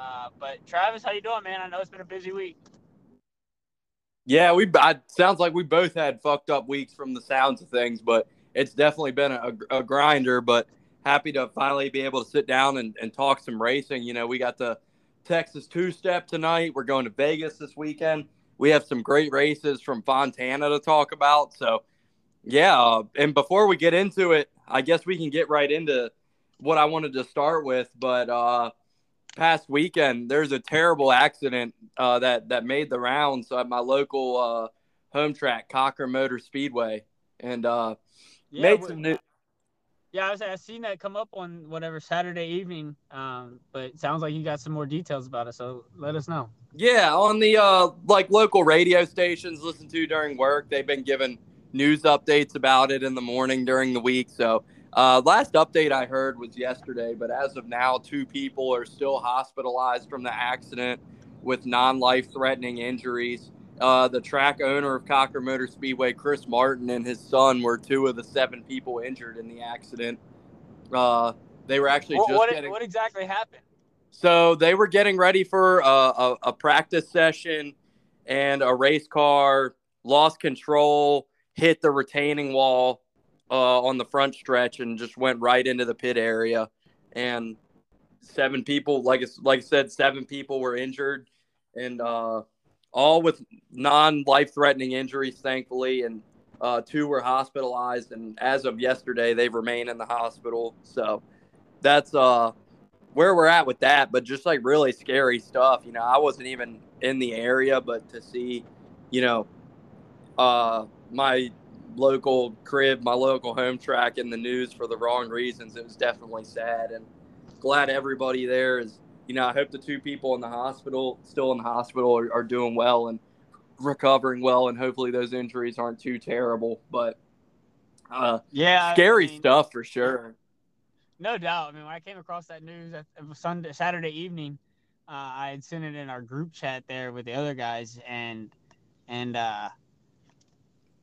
Uh, but Travis, how you doing, man? I know it's been a busy week. Yeah, we. I, sounds like we both had fucked up weeks from the sounds of things, but it's definitely been a, a grinder. But happy to finally be able to sit down and, and talk some racing. You know, we got the Texas two step tonight. We're going to Vegas this weekend. We have some great races from Fontana to talk about. So, yeah. Uh, and before we get into it, I guess we can get right into what I wanted to start with. But uh, past weekend, there's a terrible accident uh, that that made the rounds at my local uh, home track, Cochran Motor Speedway, and uh, yeah, made some new. Yeah, I was I seen that come up on whatever Saturday evening, um, but it sounds like you got some more details about it. So let us know. Yeah, on the uh, like local radio stations listen to during work, they've been giving news updates about it in the morning during the week. So uh, last update I heard was yesterday, but as of now, two people are still hospitalized from the accident with non life threatening injuries. Uh, the track owner of Cochran Motor Speedway, Chris Martin, and his son were two of the seven people injured in the accident. Uh, they were actually what, just what, getting. What exactly happened? So they were getting ready for a, a, a practice session, and a race car lost control, hit the retaining wall, uh, on the front stretch and just went right into the pit area. And seven people, like like I said, seven people were injured, and uh, all with non-life threatening injuries, thankfully, and uh, two were hospitalized. And as of yesterday, they remain in the hospital. So that's uh, where we're at with that. But just like really scary stuff. You know, I wasn't even in the area, but to see, you know, uh, my local crib, my local home track in the news for the wrong reasons. It was definitely sad and glad everybody there is, you know, I hope the two people in the hospital, still in the hospital, are, are doing well and recovering well. And hopefully those injuries aren't too terrible. But uh, yeah, scary I mean, stuff for sure. No doubt. I mean, when I came across that news Sunday, Saturday evening, uh, I had sent it in our group chat there with the other guys, and and uh,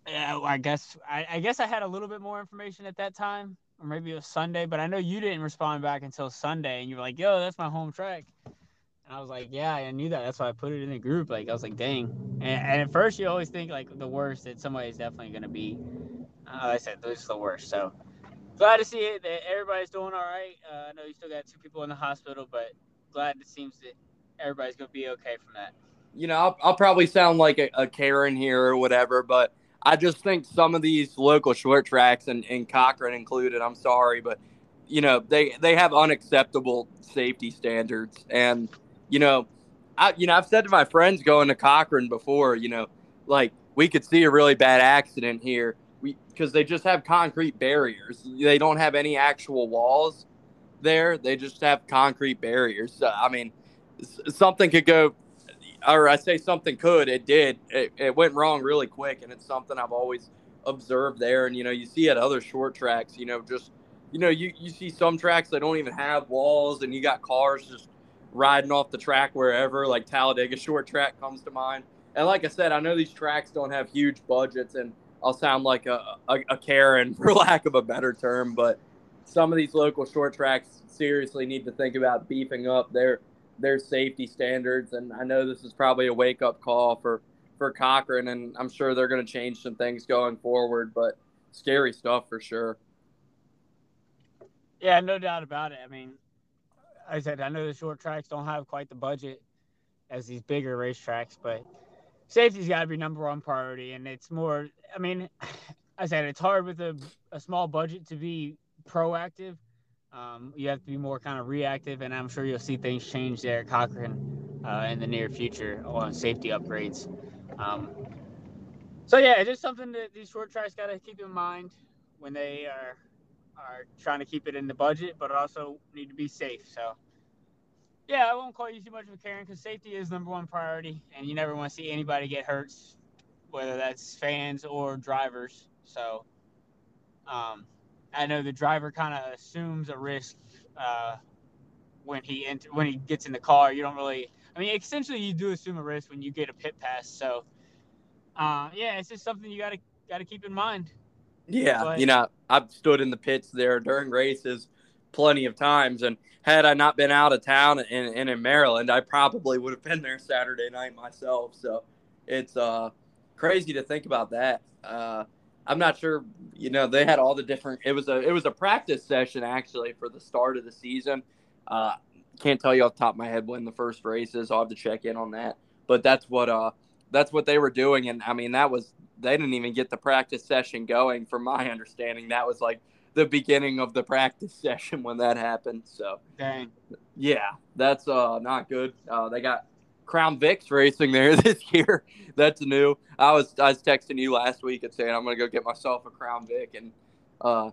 I guess I, I, guess I had a little bit more information at that time, or maybe it was Sunday. But I know you didn't respond back until Sunday, and you were like, "Yo, that's my home track." And I was like, "Yeah, I knew that. That's why I put it in the group." Like I was like, "Dang!" And, and at first, you always think like the worst that somebody's definitely gonna be. Uh, I said this is the worst. So glad to see it that everybody's doing all right. Uh, I know you still got two people in the hospital, but glad it seems that everybody's gonna be okay from that. You know, I'll, I'll probably sound like a, a Karen here or whatever, but I just think some of these local short tracks and, and Cochran included, I'm sorry, but you know, they they have unacceptable safety standards. And, you know, I you know, I've said to my friends going to Cochran before, you know, like we could see a really bad accident here. Because they just have concrete barriers. They don't have any actual walls there. They just have concrete barriers. So, I mean, something could go or I say something could, it did. It, it went wrong really quick, and it's something I've always observed there. And you know, you see at other short tracks, you know, just you know, you you see some tracks that don't even have walls, and you got cars just riding off the track wherever. Like Talladega short track comes to mind. And like I said, I know these tracks don't have huge budgets, and I'll sound like a, a, a Karen for lack of a better term, but some of these local short tracks seriously need to think about beefing up their their safety standards. And I know this is probably a wake up call for for Cochran, and I'm sure they're going to change some things going forward. But scary stuff for sure. Yeah, no doubt about it. I mean, I said I know the short tracks don't have quite the budget as these bigger racetracks, but safety's got to be number one priority. And it's more, I mean, I said it's hard with a, a small budget to be proactive um, you have to be more kind of reactive, and I'm sure you'll see things change there at Cochran uh, in the near future on safety upgrades. Um, so yeah, just something that these short tracks got to keep in mind when they are are trying to keep it in the budget, but also need to be safe. So yeah, I won't call you too much of a Karen because safety is number one priority, and you never want to see anybody get hurt, whether that's fans or drivers. So. Um, I know the driver kind of assumes a risk uh, when he ent- when he gets in the car. You don't really. I mean, essentially, you do assume a risk when you get a pit pass. So, uh, yeah, it's just something you gotta gotta keep in mind. Yeah, but, you know, I've stood in the pits there during races plenty of times. And had I not been out of town and, and in Maryland, I probably would have been there Saturday night myself. So it's uh, crazy to think about that. Uh, I'm not sure. You know, they had all the different. It was a it was a practice session actually for the start of the season. Uh, can't tell you off the top of my head when the first race is. I'll have to check in on that. But that's what uh that's what they were doing, and I mean that was they didn't even get the practice session going. From my understanding, that was like the beginning of the practice session when that happened. So, dang, yeah, that's uh not good. Uh, they got Crown Vics racing there this year. That's new. I was I was texting you last week and saying I'm gonna go get myself a Crown Vic and uh,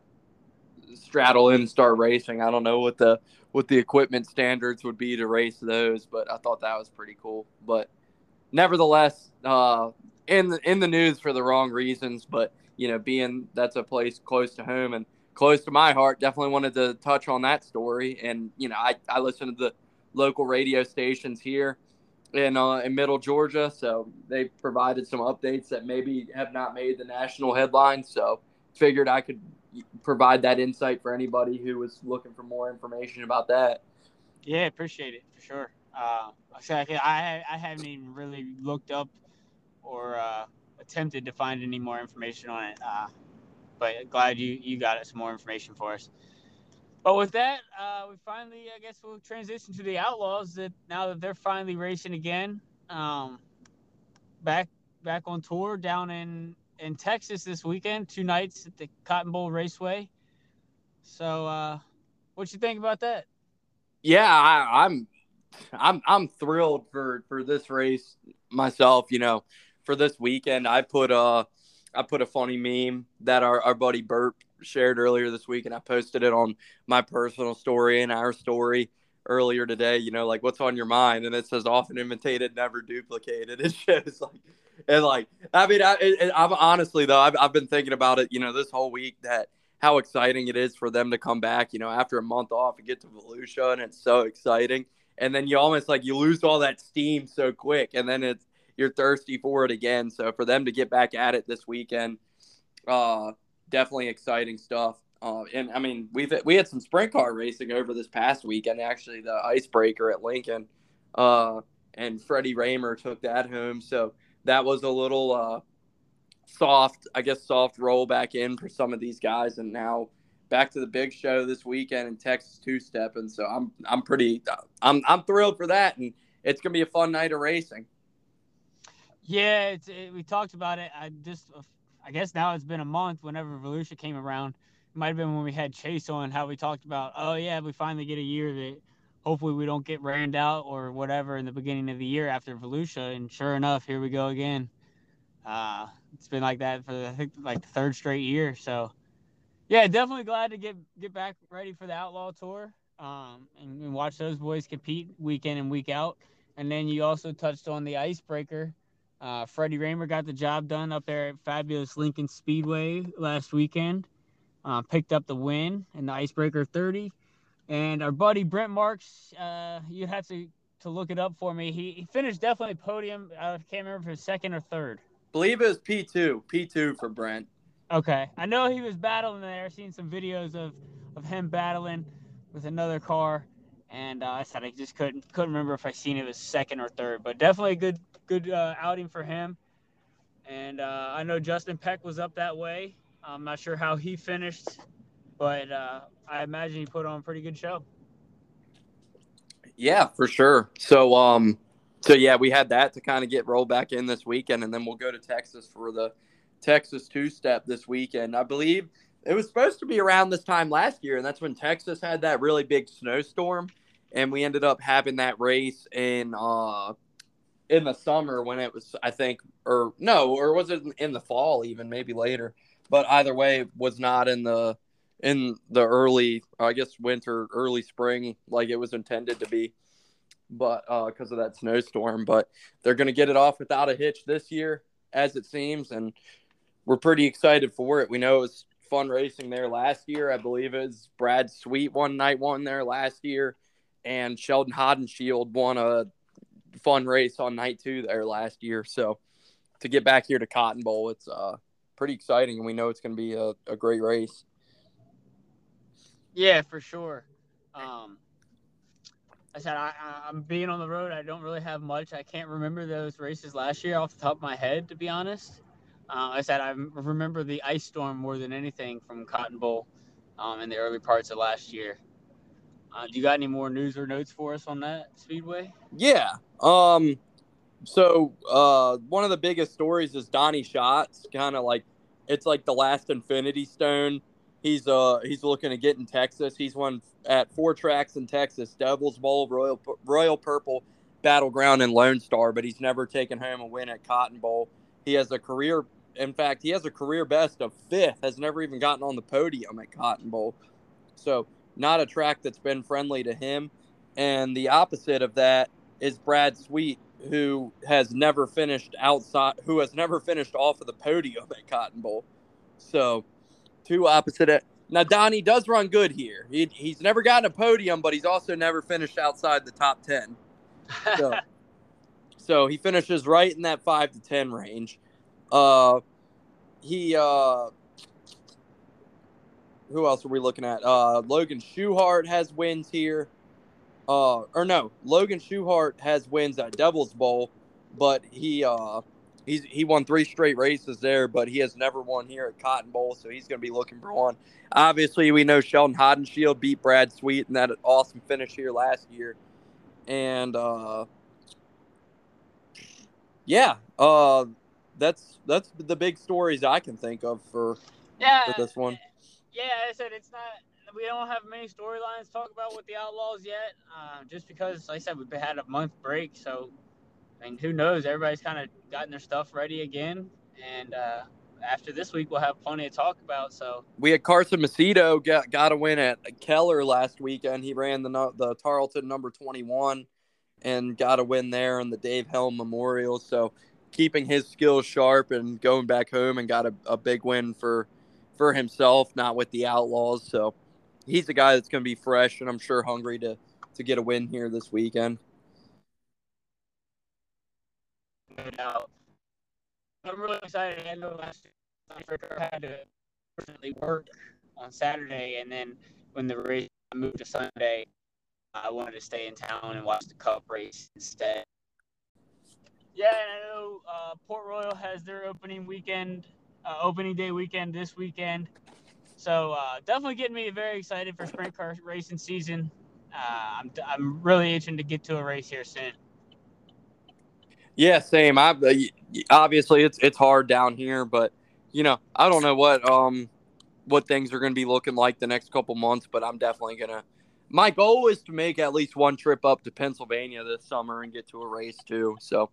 straddle in and start racing. I don't know what the what the equipment standards would be to race those, but I thought that was pretty cool. But nevertheless, uh, in the, in the news for the wrong reasons. But you know, being that's a place close to home and close to my heart, definitely wanted to touch on that story. And you know, I I listen to the local radio stations here in uh, in Middle Georgia, so they provided some updates that maybe have not made the national headlines. So figured I could provide that insight for anybody who was looking for more information about that. Yeah, appreciate it for sure. Uh, I I haven't even really looked up or uh, attempted to find any more information on it. Uh, but glad you you got some more information for us. But with that, uh, we finally, I guess, we'll transition to the Outlaws. That now that they're finally racing again, um, back back on tour down in in Texas this weekend, two nights at the Cotton Bowl Raceway. So, uh, what you think about that? Yeah, I, I'm, I'm, I'm thrilled for for this race myself. You know, for this weekend, I put a, I put a funny meme that our our buddy Burt shared earlier this week, and I posted it on my personal story and our story earlier today. You know, like what's on your mind, and it says often imitated, never duplicated. It shows like, and like, I mean, I, it, I'm honestly though, I've I've been thinking about it. You know, this whole week that how exciting it is for them to come back. You know, after a month off and get to Volusia, and it's so exciting. And then you almost like you lose all that steam so quick, and then it's you're thirsty for it again. So for them to get back at it this weekend, uh, definitely exciting stuff. Uh, and I mean, we've we had some sprint car racing over this past weekend. Actually, the icebreaker at Lincoln, uh, and Freddie Rahmer took that home. So that was a little uh, soft, I guess, soft roll back in for some of these guys. And now back to the big show this weekend in Texas two step. And so I'm I'm pretty I'm I'm thrilled for that, and it's gonna be a fun night of racing. Yeah, it, we talked about it. I just I guess now it's been a month whenever Volusia came around. It might have been when we had Chase on how we talked about, oh, yeah, we finally get a year that hopefully we don't get rained out or whatever in the beginning of the year after Volusia. And sure enough, here we go again. Uh, it's been like that for, I think, like the third straight year. So, yeah, definitely glad to get get back ready for the Outlaw Tour um, and, and watch those boys compete week in and week out. And then you also touched on the icebreaker uh, Freddie Rahmer got the job done up there at Fabulous Lincoln Speedway last weekend. Uh, picked up the win in the Icebreaker 30. And our buddy Brent Marks, uh, you have to, to look it up for me. He, he finished definitely podium. I can't remember if it was second or third. Believe it was P2. P2 for Brent. Okay. I know he was battling there. I've Seen some videos of, of him battling with another car. And uh, I said I just couldn't couldn't remember if I seen it was second or third, but definitely a good good uh, outing for him. And uh, I know Justin Peck was up that way. I'm not sure how he finished, but uh, I imagine he put on a pretty good show. Yeah, for sure. So, um, so yeah, we had that to kind of get rolled back in this weekend, and then we'll go to Texas for the Texas two step this weekend. I believe it was supposed to be around this time last year, and that's when Texas had that really big snowstorm, and we ended up having that race in uh, in the summer when it was, I think, or no, or was it in the fall even, maybe later. But either way, was not in the in the early, I guess, winter, early spring, like it was intended to be. But because uh, of that snowstorm, but they're going to get it off without a hitch this year, as it seems, and we're pretty excited for it. We know it was fun racing there last year. I believe it was Brad Sweet one night one there last year, and Sheldon Haudenschild won a fun race on night two there last year. So to get back here to Cotton Bowl, it's uh, pretty exciting, and we know it's going to be a, a great race. Yeah, for sure. Um, I said I, I'm being on the road. I don't really have much. I can't remember those races last year off the top of my head, to be honest. Uh, I said I remember the ice storm more than anything from Cotton Bowl um, in the early parts of last year. Uh, do you got any more news or notes for us on that speedway? Yeah. Um. So uh, one of the biggest stories is Donny Schatz. Kind of like it's like the last Infinity Stone. He's uh he's looking to get in Texas. He's won at four tracks in Texas: Devil's Bowl, Royal Royal Purple, Battleground, and Lone Star. But he's never taken home a win at Cotton Bowl. He has a career. In fact, he has a career best of fifth. Has never even gotten on the podium at Cotton Bowl. So not a track that's been friendly to him. And the opposite of that is Brad Sweet, who has never finished outside, who has never finished off of the podium at Cotton Bowl. So, two opposite. Now, Donny does run good here. He, he's never gotten a podium, but he's also never finished outside the top 10. So, so he finishes right in that 5 to 10 range. Uh, he, uh, who else are we looking at? Uh, Logan Schuchart has wins here. Uh, or no, Logan Schuchart has wins at Devil's Bowl, but he uh he's he won three straight races there, but he has never won here at Cotton Bowl, so he's going to be looking for one. Obviously, we know Sheldon Haudenschild beat Brad Sweet in that awesome finish here last year, and uh, yeah, uh, that's that's the big stories I can think of for yeah for this one yeah, I said it's not. We don't have many storylines to talk about with the Outlaws yet, uh, just because, like I said, we've had a month break. So, I mean, who knows? Everybody's kind of gotten their stuff ready again, and uh, after this week, we'll have plenty to talk about. So we had Carson Macedo got got a win at Keller last weekend. He ran the the Tarlton number twenty one, and got a win there in the Dave Helm Memorial. So keeping his skills sharp and going back home and got a, a big win for for himself, not with the Outlaws. So he's a guy that's going to be fresh and I'm sure hungry to to get a win here this weekend. No doubt. I'm really excited. I know last year I had to work on Saturday, and then when the race moved to Sunday, I wanted to stay in town and watch the Cup race instead. Yeah, and I know uh, Port Royal has their opening weekend uh, opening day weekend this weekend. So uh, definitely getting me very excited for sprint car racing season. Uh, I'm, I'm really itching to get to a race here soon. Yeah, same. I uh, obviously it's it's hard down here, but you know I don't know what um what things are going to be looking like the next couple months, but I'm definitely gonna. My goal is to make at least one trip up to Pennsylvania this summer and get to a race too. So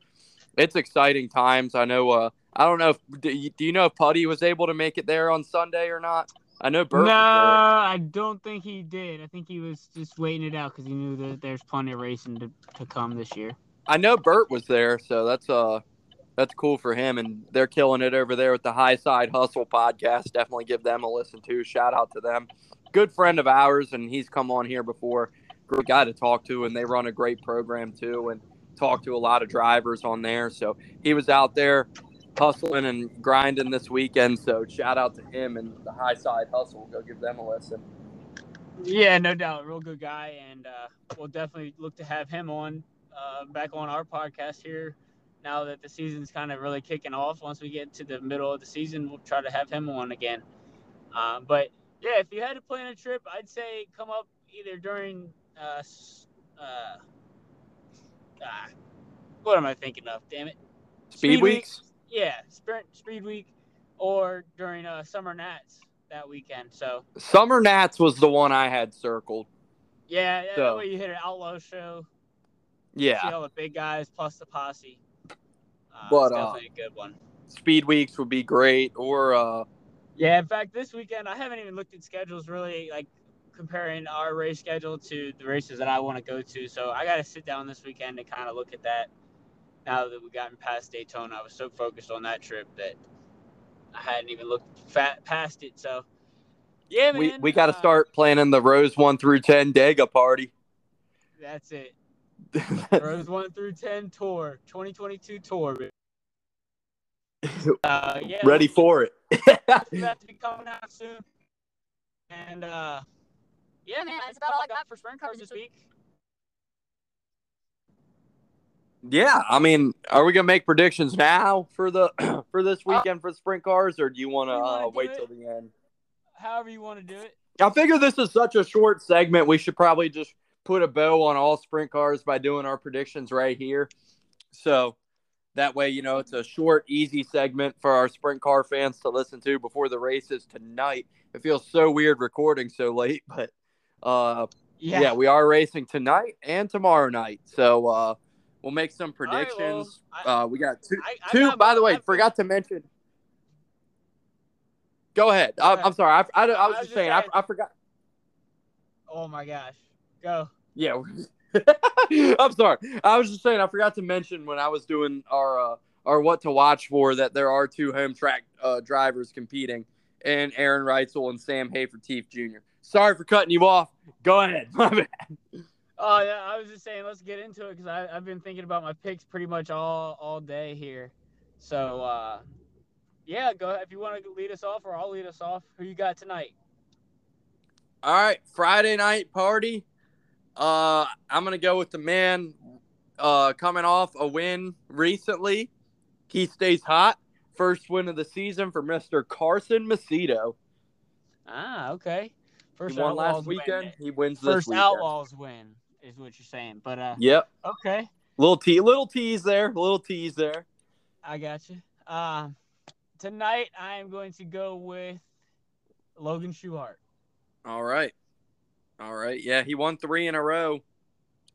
it's exciting times. I know uh, I don't know if do you know if Putty was able to make it there on Sunday or not? I know Burt. No, I don't think he did. I think he was just waiting it out because he knew that there's plenty of racing to, to come this year. I know Burt was there, so that's uh that's cool for him, and they're killing it over there with the High Side Hustle podcast. Definitely give them a listen too. Shout out to them. Good friend of ours, and he's come on here before. Great guy to talk to, and they run a great program too, and talk to a lot of drivers on there. So he was out there hustling and grinding this weekend. So shout out to him and the High Side Hustle. Go give them a listen. Yeah, no doubt, real good guy, and uh, we'll definitely look to have him on uh, back on our podcast here. Now that the season's kind of really kicking off, once we get to the middle of the season, we'll try to have him on again. Uh, but yeah, if you had to plan a trip, I'd say come up either during uh, uh, ah, what am I thinking of? Damn it, Speed, Speed weeks. weeks yeah, sprint speed week or during uh, summer nats that weekend. So summer nats was the one I had circled. Yeah, so. that way you hit an outlaw show. Yeah, see all the big guys plus the posse. Uh, but definitely uh, a good one. Speed weeks would be great, or uh, yeah. In fact, this weekend I haven't even looked at schedules really, like comparing our race schedule to the races that I want to go to. So I got to sit down this weekend and kind of look at that now that we've gotten past Daytona, I was so focused on that trip that I hadn't even looked fat past it. So, yeah, man. We, we got to uh, start planning the Rose 1 through 10 Dega party. That's it. Rose 1 through 10 tour, 2022 tour. Uh, yeah, Ready for it. about to be coming out soon. And uh, yeah, man, that's about all I got for sprint cars this week. Yeah, I mean, are we gonna make predictions now for the for this Uh, weekend for the sprint cars, or do you want to uh, wait it? till the end? However you want to do it. I figure this is such a short segment. We should probably just put a bow on all sprint cars by doing our predictions right here. So that way, you know, it's a short, easy segment for our sprint car fans to listen to before the races tonight. It feels so weird recording so late, but uh, Yeah. yeah. we are racing tonight and tomorrow night. So uh, we'll make some All right, well, predictions. I- uh, we got two. I, I two. got By the way, forgot to mention. Go ahead. Go I, ahead. I'm sorry. I, I, I was I was just saying. I, saying- I forgot. Oh my gosh. Go. Yeah. I'm sorry. I was just saying I forgot to mention when I was doing our uh, our what to watch for that there are two home track uh, drivers competing, and Aaron Reutzel and Sam Hafertepe Jr. Sorry for cutting you off. Go ahead. My bad. Oh yeah, I was just saying let's get into it because I've been thinking about my picks pretty much all all day here. So uh, yeah, go ahead if you want to lead us off, or I'll lead us off. Who you got tonight? All right, Friday night party. Uh, I'm gonna go with the man uh, coming off a win recently. He stays hot. First win of the season for Mr. Carson Macedo. Ah, okay. First He won last Outlaws win. weekend. He wins this First weekend. Outlaws win is what you're saying. But uh, Yep. okay, Little te- little tease there. Little tease there. I got you. Uh, tonight I am going to go with Logan Schuchart. All right. All right. Yeah, he won three in a row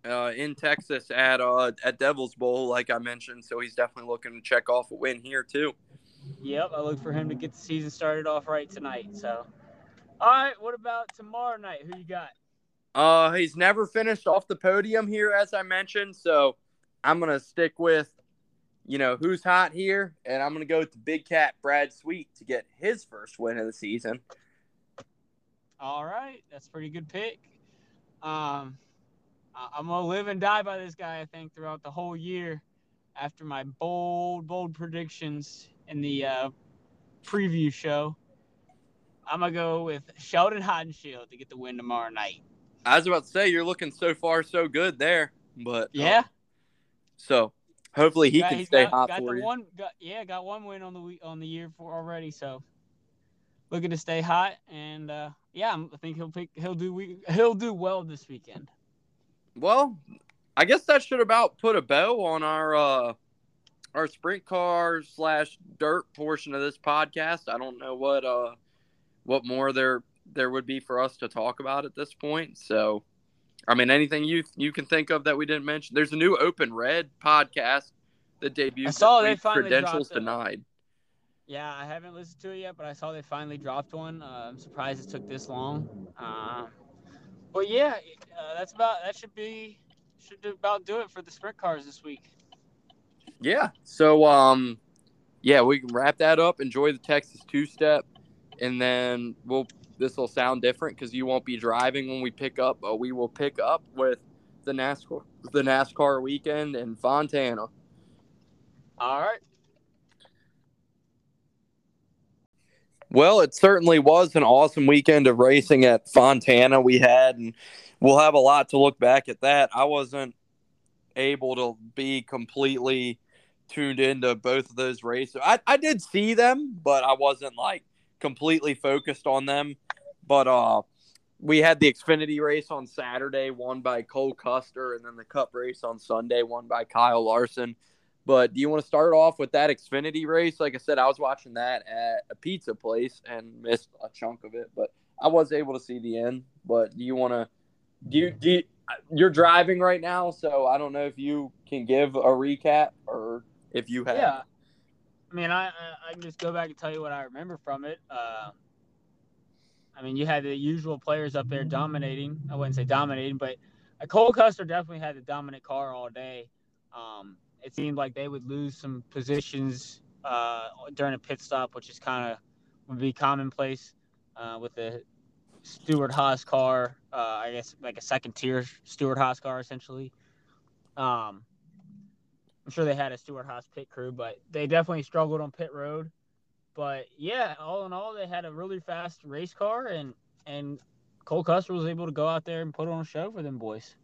uh, in Texas at uh, at Devil's Bowl, like I mentioned. So he's definitely looking to check off a win here too. Yep, I look for him to get the season started off right tonight. So, all right, what about tomorrow night? Who you got? Uh, he's never finished off the podium here, as I mentioned. So I'm gonna stick with, you know, who's hot here, and I'm gonna go with the big cat Brad Sweet to get his first win of the season. All right, that's a pretty good pick. Um, I'm gonna live and die by this guy. I think throughout the whole year, after my bold, bold predictions in the uh, preview show, I'm gonna go with Sheldon Haudenschild to get the win tomorrow night. I was about to say you're looking so far so good there, but uh, Yeah, so hopefully he can stay got, hot got for the you. one. Got, yeah, got one win on the week on the year for already. So looking to stay hot, and uh, yeah, I think he'll pick. He'll do. We, he'll do well this weekend. Well, I guess that should about put a bow on our uh our sprint car slash dirt portion of this podcast. I don't know what uh what more there there would be for us to talk about at this point. So, I mean, anything you you can think of that we didn't mention. There's a new Open Red podcast that debuted. I saw they finally credentials denied. Yeah, I haven't listened to it yet, but I saw they finally dropped one. Uh, I'm surprised it took this long. Uh, but yeah, uh, that's about. That should be. Should about do it for the sprint cars this week. Yeah. So um yeah, we can wrap that up. Enjoy the Texas two step and then we'll this will sound different because you won't be driving when we pick up, but we will pick up with the NASCAR the NASCAR weekend in Fontana. All right. Well, it certainly was an awesome weekend of racing at Fontana we had, and we'll have a lot to look back at that. I wasn't able to be completely tuned into both of those races. I, I did see them, but I wasn't like completely focused on them. But uh we had the Xfinity race on Saturday, won by Cole Custer, and then the Cup race on Sunday, won by Kyle Larson. But do you want to start off with that Xfinity race? Like I said, I was watching that at a pizza place and missed a chunk of it, but I was able to see the end. But do you want to? Do you, do you, you're driving right now, so I don't know if you can give a recap or if you have. Yeah. I mean, I, I can just go back and tell you what I remember from it. Uh, I mean, you had the usual players up there dominating. I wouldn't say dominating, but Cole Custer definitely had the dominant car all day. Um, it seemed like they would lose some positions uh, during a pit stop, which is kind of would be commonplace uh, with the Stewart Haas car. Uh, I guess like a second tier Stewart Haas car, essentially. Um, I'm sure they had a Stewart Haas pit crew, but they definitely struggled on pit road. But yeah, all in all, they had a really fast race car, and and Cole Custer was able to go out there and put on a show for them boys.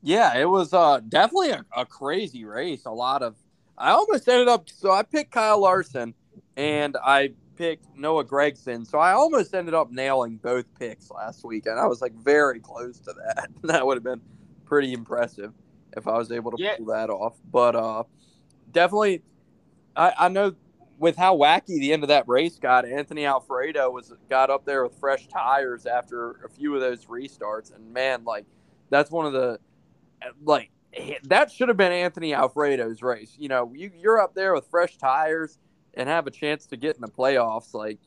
Yeah, it was uh, definitely a, a crazy race. A lot of, I almost ended up. So I picked Kyle Larson, and I picked Noah Gragson. So I almost ended up nailing both picks last weekend. I was like very close to that. that would have been pretty impressive if I was able to yeah. pull that off. But uh, definitely, I, I know with how wacky the end of that race got, Anthony Alfredo was got up there with fresh tires after a few of those restarts, and man, like that's one of the like that should have been Anthony Alfredo's race. You know, you, you're up there with fresh tires and have a chance to get in the playoffs. Like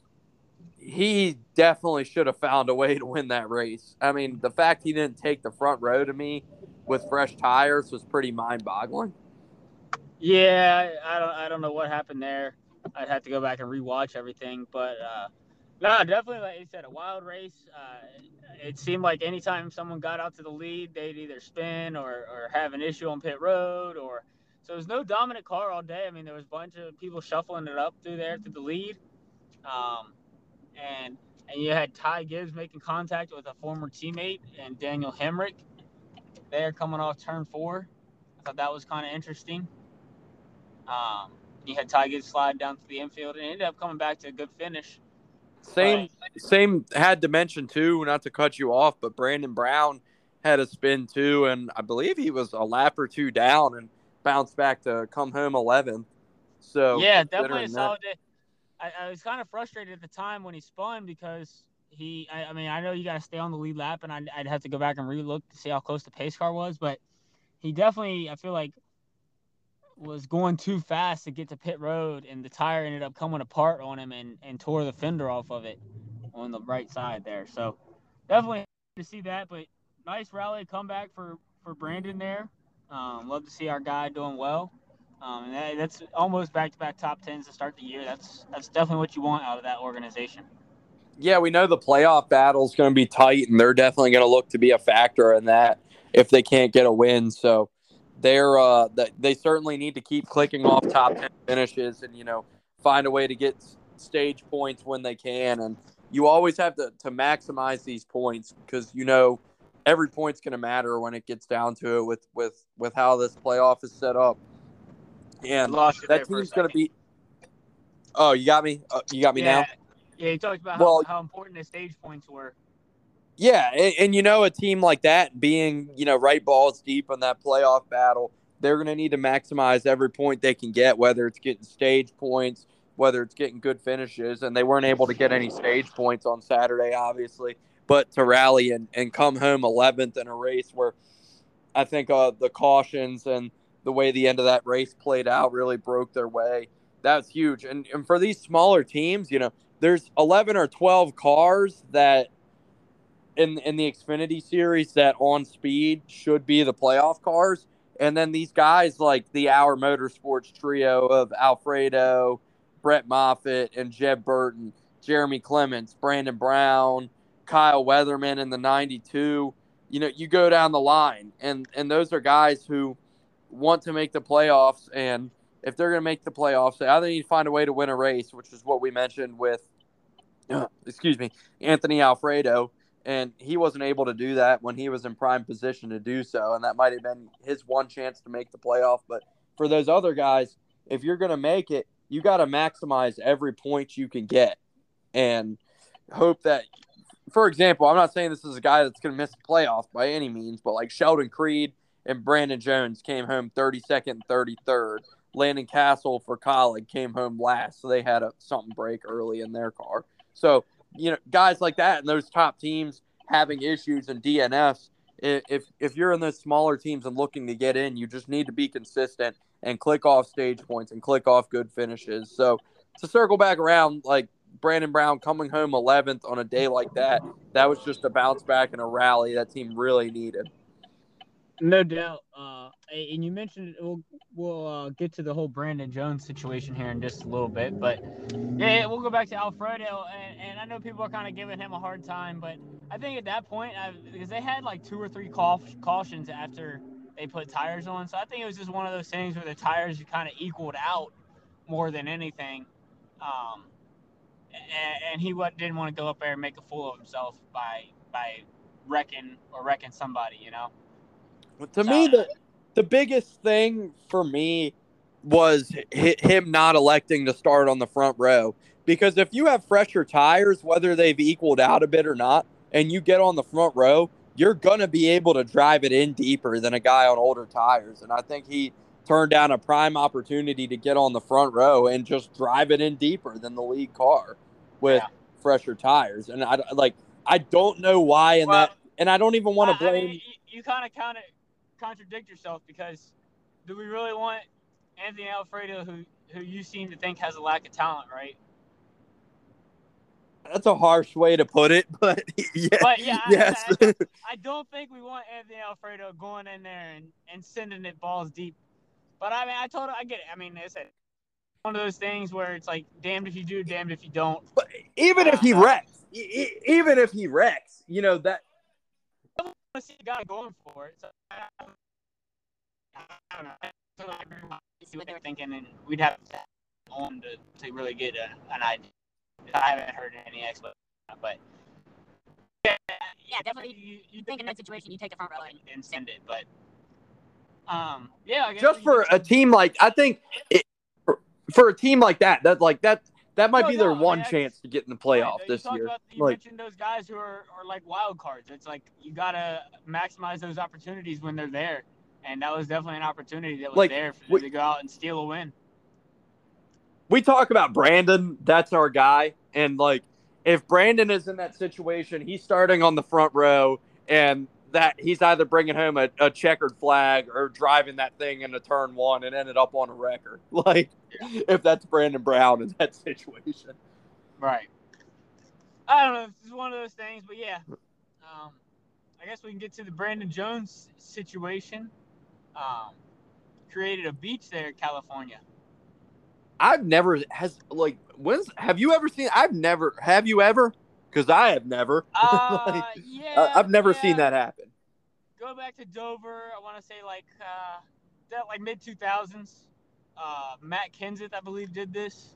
he definitely should have found a way to win that race. I mean, the fact he didn't take the front row to me with fresh tires was pretty mind-boggling. Yeah, I don't, I don't know what happened there. I'd have to go back and rewatch everything, but uh, no, definitely, like you said, a wild race. Uh, it seemed like anytime someone got out to the lead, they'd either spin or, or have an issue on pit road, or so there's no dominant car all day. I mean, there was a bunch of people shuffling it up through there to the lead, um, and and you had Ty Gibbs making contact with a former teammate and Daniel Hemric. There coming off turn four. I thought that was kind of interesting. Um, you had Ty Gibbs slide down to the infield and ended up coming back to a good finish. Same, right. same. Had to mention too, not to cut you off, but Brandon Brown had a spin too, and I believe he was a lap or two down and bounced back to come home 11. So yeah, definitely a solid day. I, I, was kind of frustrated at the time when he spun because he. I, I mean, I know you got to stay on the lead lap, and I'd, I'd have to go back and relook to see how close the pace car was, but he definitely. I feel like was going too fast to get to pit road, and the tire ended up coming apart on him and, and tore the fender off of it on the right side there. So definitely to see that, but nice rally comeback for for Brandon there. Um, love to see our guy doing well. Um, and that, that's almost back-to-back top tens to start the year. That's that's definitely what you want out of that organization. Yeah, we know the playoff battle is going to be tight, and they're definitely going to look to be a factor in that if they can't get a win. So they're uh, they certainly need to keep clicking off top 10 finishes and you know find a way to get stage points when they can. And you always have to, to maximize these points because you know every point's going to matter when it gets down to it with with with how this playoff is set up. And that team's going to be oh you got me? Uh, you got me yeah. now yeah he talked about well, how, how important the stage points were yeah, and, and, you know, a team like that being, you know, right balls deep in that playoff battle, they're going to need to maximize every point they can get, whether it's getting stage points, whether it's getting good finishes. And they weren't able to get any stage points on Saturday, obviously, but to rally and, and come home 11th in a race where I think uh, the cautions and the way the end of that race played out really broke their way. That's huge. And, and for these smaller teams, you know, there's 11 or 12 cars that in in the Xfinity series that on speed should be the playoff cars. And then these guys like the Our Motorsports trio of Alfredo, Brett Moffitt, and Jeb Burton, Jeremy Clements, Brandon Brown, Kyle Weatherman in the 92. You know, you go down the line, and, and those are guys who want to make the playoffs. And if they're going to make the playoffs, they either need to find a way to win a race, which is what we mentioned with, excuse me, Anthony Alfredo, and he wasn't able to do that when he was in prime position to do so and that might have been his one chance to make the playoff. But for those other guys if you're going to make it you got to maximize every point you can get and hope that for example i'm not saying this is a guy that's going to miss the playoff by any means but like sheldon creed and brandon jones came home 32nd and 33rd landon cassill for Kaulig came home last so they had a something break early in their car so you know, guys like that and those top teams having issues and DNFs. If if you're in those smaller teams and looking to get in, you just need to be consistent and click off stage points and click off good finishes. So to circle back around, like Brandon Brown coming home 11th on a day like that, that was just a bounce back and a rally that team really needed. No doubt. Uh, and you mentioned we'll we'll uh, get to the whole Brandon Jones situation here in just a little bit, but yeah, we'll go back to Alfredo, and, and I know people are kind of giving him a hard time, but I think at that point, I, because they had like two or three cautions after they put tires on, so I think it was just one of those things where the tires kind of equaled out more than anything. Um, and, and he didn't want to go up there and make a fool of himself by by wrecking or wrecking somebody, you know. To me, the the biggest thing for me was him not electing to start on the front row because if you have fresher tires, whether they've equaled out a bit or not, and you get on the front row, you're gonna be able to drive it in deeper than a guy on older tires. And I think he turned down a prime opportunity to get on the front row and just drive it in deeper than the lead car with yeah. fresher tires. And I like I don't know why in well, that, and I don't even want to blame. I mean, you, you kind of kind of contradict yourself because do we really want Anthony Alfredo, who who you seem to think has a lack of talent, right? That's a harsh way to put it, but yeah, but yeah, yes. I, I, I, don't think we want Anthony Alfredo going in there and, and sending it balls deep. But I mean, I told him, I get it. I mean, it's one of those things where it's like, damned if you do, damned if you don't. But even uh, if he uh, wrecks, even if he wrecks, you know that. I want to see a guy going for it. So I, I don't know. see what they were thinking, and we'd have to on to, to really get a, an idea. I haven't heard any explanation, but yeah, yeah, definitely. You, you think in that situation, you take the front row and, and send it, but um, yeah, just for a team like I think it, for, for, a team like that, that like that that might no, be their no, one chance to get in the playoff right, this year. About, you like, mentioned those guys who are, are like wild cards. It's like you gotta maximize those opportunities when they're there, and that was definitely an opportunity that was like, there for we, to go out and steal a win we talk about Brandon, that's our guy. And like if Brandon is in that situation, he's starting on the front row and that he's either bringing home a, a checkered flag or driving that thing into turn one and ended up on a record. Like if that's Brandon Brown in that situation. Right. I don't know. It's one of those things, but yeah. Um, I guess we can get to the Brandon Jones situation. Um, created a beach there in California. I've never has like when's have you ever seen? I've never have you ever? Because I have never. Uh, like, yeah, I've never yeah. seen that happen. Go back to Dover. I want to say like uh, that like mid two thousands. Uh, Matt Kenseth, I believe, did this,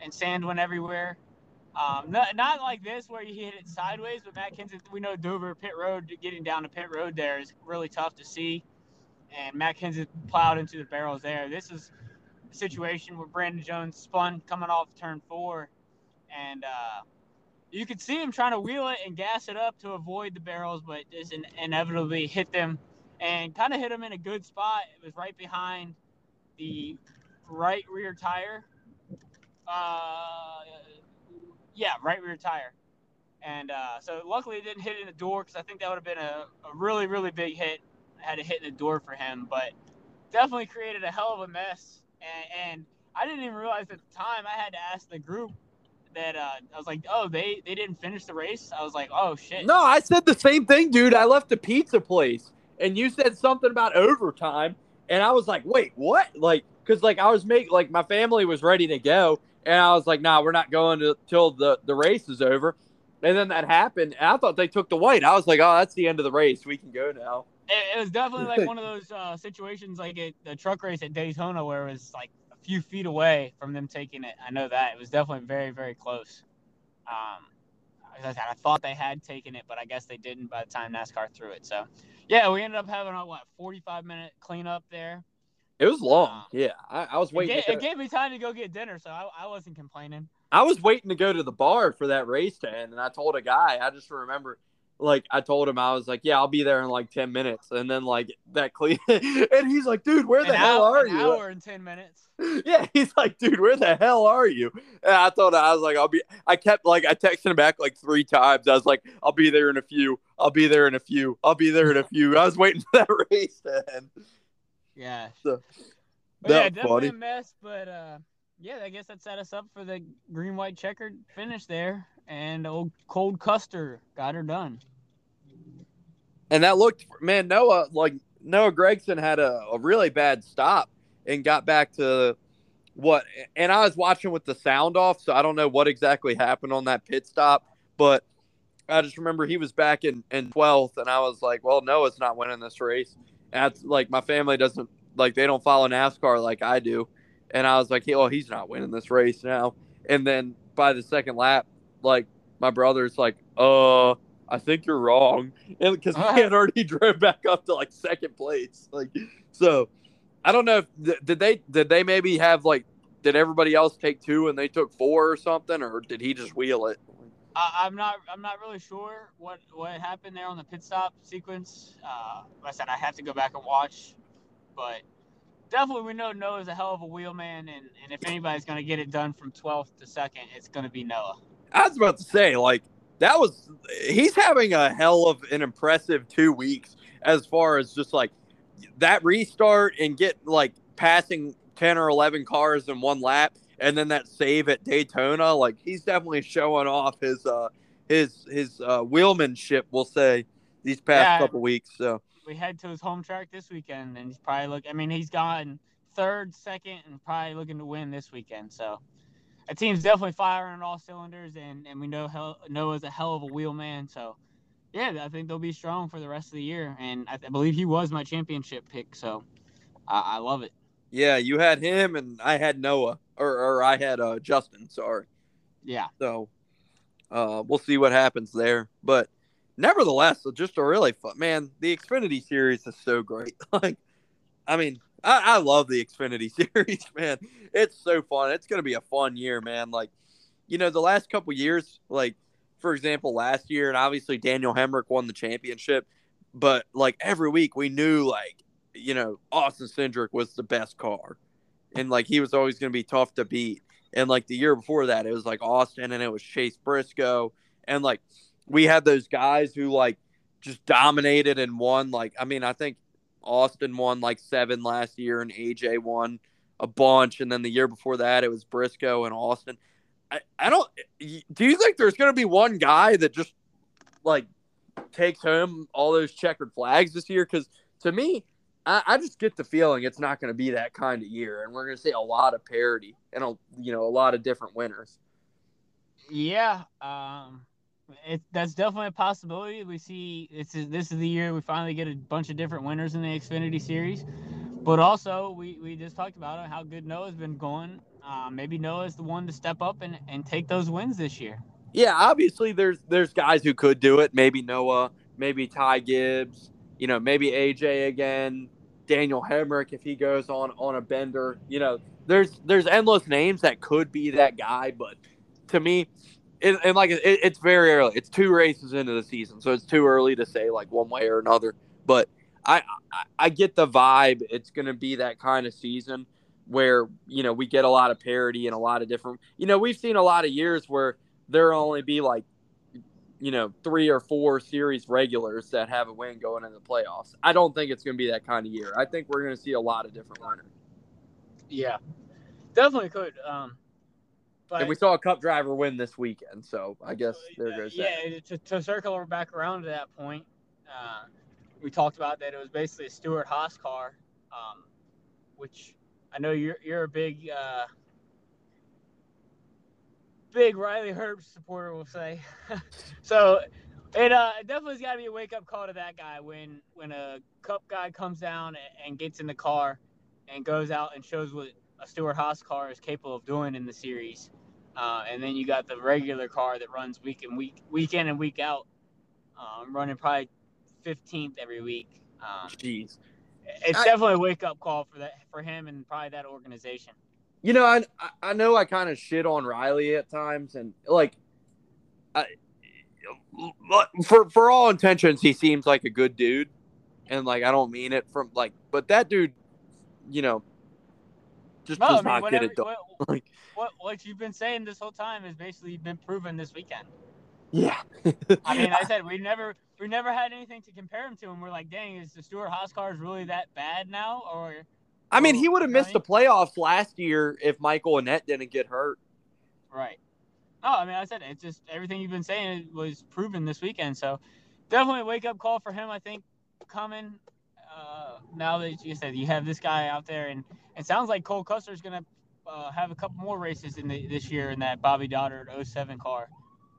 and sand went everywhere. Um, not, not like this where you hit it sideways, but Matt Kenseth, we know Dover pit road, getting down to pit road there is really tough to see, and Matt Kenseth plowed into the barrels there. This is a situation where Brandon Jones spun coming off turn four, and uh, you could see him trying to wheel it and gas it up to avoid the barrels, but just in- inevitably hit them and kind of hit them in a good spot. It was right behind the right rear tire. Uh, yeah, right rear tire. And uh, so luckily it didn't hit in the door because I think that would have been a, a really, really big hit. Had to hit in the door for him, but definitely created a hell of a mess and, and I didn't even realize at the time I had to ask the group that uh, I was like, oh, they they didn't finish the race. I was like, oh shit. No, I said the same thing, dude. I left the pizza place, and you said something about overtime, and I was like, wait, what? Like, cause like I was making like my family was ready to go, and I was like, nah, we're not going to, till the the race is over. And then that happened, and I thought they took the white. I was like, oh, that's the end of the race. We can go now it, it was definitely like one of those uh, situations like at the truck race at Daytona where it was like few feet away from them taking it. I know that it was definitely very very close. Um, I I thought they had taken it, but I guess they didn't by the time NASCAR threw it. So, yeah, we ended up having a what 45 minute cleanup there. It was long. Um, yeah, I, I, was waiting. It gave, it gave, me time to go get dinner, so I, I wasn't complaining. I was waiting to go to the bar for that race to end, and I told a guy. I just remember like I told him I was like, yeah, I'll be there in like ten minutes, and then like that clean, and he's like, dude, where the an hell hour, are an you? Hour and ten minutes. Yeah, he's like, dude, where the hell are you? And I told him I was like, I'll be. I kept like I texted him back like three times. I was like, I'll be there in a few. I'll be there in a few. I'll be there in a few. I was waiting for that race to end. Yeah. So, yeah, definitely funny. a mess, but uh, yeah, I guess that set us up for the green white checkered finish there, and old Cole Custer got her done and that looked man Noah like Noah Gragson had a, a really bad stop and got back to what and I was watching with the sound off, so I don't know what exactly happened on that pit stop, but I just remember he was back in, in 12th, and I was like, well, Noah's not winning this race. And that's like my family doesn't like they don't follow NASCAR like I do. And I was like, well, he's not winning this race now. And then by the second lap, like my brother's like, "Uh, I think you're wrong," and because he had already drove back up to like second place, like so. I don't know if did they did they maybe have like did everybody else take two and they took four or something, or did he just wheel it? I, I'm not. I'm not really sure what what happened there on the pit stop sequence. Uh, like I said I have to go back and watch, but definitely we know Noah's a hell of a wheelman, and and if anybody's gonna get it done from 12th to second, it's gonna be Noah. I was about to say, like that was he's having a hell of an impressive two weeks as far as just like that restart and get like passing 10 or 11 cars in one lap and then that save at Daytona like he's definitely showing off his uh his his uh wheelmanship we'll say these past Yeah. couple weeks so We head to his home track this weekend, and he's probably look. I mean, he's gone third, second, and probably looking to win this weekend. So. That team's definitely firing on all cylinders, and, and we know hell, Noah's a hell of a wheelman. So, yeah, I think they'll be strong for the rest of the year. And I, I believe he was my championship pick, so I, I love it. yeah you had him and I had Noah or or I had uh Justin sorry Yeah, So uh, we'll see what happens there. But nevertheless, just a really fun man. The Xfinity series is so great. Like, I mean, I, I love the Xfinity series, man. It's so fun. It's gonna be a fun year, man. Like, you know, the last couple years, like for example, last year, and obviously Daniel Hemric won the championship, but like every week we knew like you know Austin Cindric was the best car, and like he was always gonna be tough to beat. And like the year before that, it was like Austin and it was Chase Briscoe. And like we had those guys who like just dominated and won. Like, I mean, I think Austin won like seven last year and AJ won a bunch. And then the year before that, it was Briscoe and Austin. I, I don't, do you think there's going to be one guy that just like takes home all those checkered flags this year? Because to me, I, I just get the feeling it's not going to be that kind of year, and we're going to see a lot of parity and a you know a lot of different winners. yeah. Um, it that's definitely a possibility. We see it's this is the year we finally get a bunch of different winners in the Xfinity series. But also, we, we just talked about how good Noah's been going. Uh, maybe Noah's the one to step up and, and take those wins this year. Yeah, obviously there's there's guys who could do it. Maybe Noah, maybe Ty Gibbs, you know, maybe AJ again, Daniel Hemric if he goes on on a bender. You know, there's there's endless names that could be that guy, but to me, it, and like it, it's very early. It's two races into the season, so it's too early to say like one way or another. But I I, I get the vibe. It's going to be that kind of season where you know we get a lot of parity and a lot of different. You know, we've seen a lot of years where there only be like you know three or four series regulars that have a win going into the playoffs. I don't think it's going to be that kind of year. I think we're going to see a lot of different winners. Yeah, definitely could. Um, but And we saw a Cup driver win this weekend, so I guess there goes that. yeah, to, to circle back around to that point, uh, we talked about that it was basically a Stewart Haas car, um, which I know you're you're a big uh, big Riley Herbst supporter, we'll say. so it uh, definitely's got to be a wake up call to that guy when when a Cup guy comes down and, and gets in the car and goes out and shows what a Stewart Haas car is capable of doing in the series. Uh, and then you got the regular car that runs week and week, week in and week out, um, running probably 15th every week. Um, Jeez. it's I- definitely a wake up call for that for him and probably that organization. You know, I I know I kind of shit on Riley at times, and like, I, for for all intentions, he seems like a good dude, and like I don't mean it from like, but that dude, you know, just No, does I mean, not get it done. what, Like, what what you've been saying this whole time has basically been proven this weekend. yeah, I mean, I said we never we never had anything to compare him to, and we're like, dang, is the Stewart Haas car really that bad now? Or I mean, he Oh, would have missed the playoffs last year if Michael Annett didn't get hurt. right? No, I mean, I said it's just everything you've been saying was proven this weekend. So definitely a wake up call for him. I think coming uh, now that you said you have this guy out there, and it sounds like Cole Custer is gonna uh, have a couple more races in the, this year in that Bobby Dotter 07 car.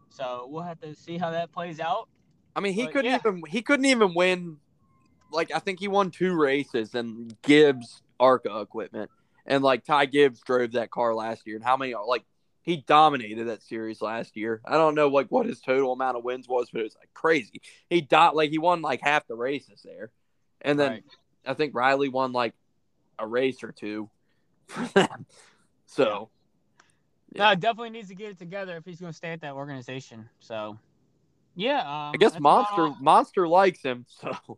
So we'll have to see how that plays out. I mean, he But, couldn't yeah. even he couldn't even win. Like I think he won two races, and Gibbs ARCA equipment, and like Ty Gibbs drove that car last year. And how many like he dominated that series last year. I don't know like what his total amount of wins was, but it was like crazy. He dot like he won like half the races there, and then Right. I think Riley won like a race or two for them. So No, definitely needs to get it together if he's going to stay at that organization. So, yeah. Um, I guess Monster Monster likes him. So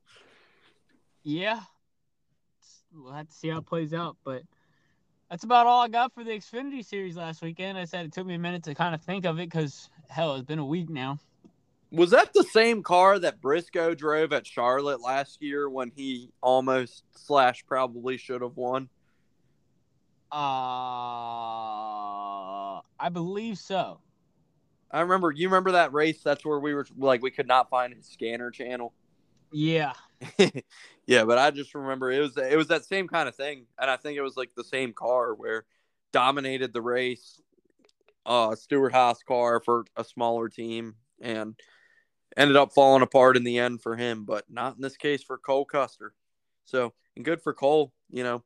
Yeah. We'll have to see how it plays out, but that's about all I got for the Xfinity series last weekend. I said it took me a minute to kind of think of it because hell, it's been a week now. was that the same car that Briscoe drove at Charlotte last year when he almost slash probably should have won? Uh, I believe so. I remember you remember that race. That's where we were like we could not find his scanner channel. Yeah. yeah, but I just remember it was it was that same kind of thing, and I think it was like the same car where dominated the race. Uh, Stewart Haas car for a smaller team, and ended up falling apart in the end for him, but not in this case for Cole Custer. So, and good for Cole. You know,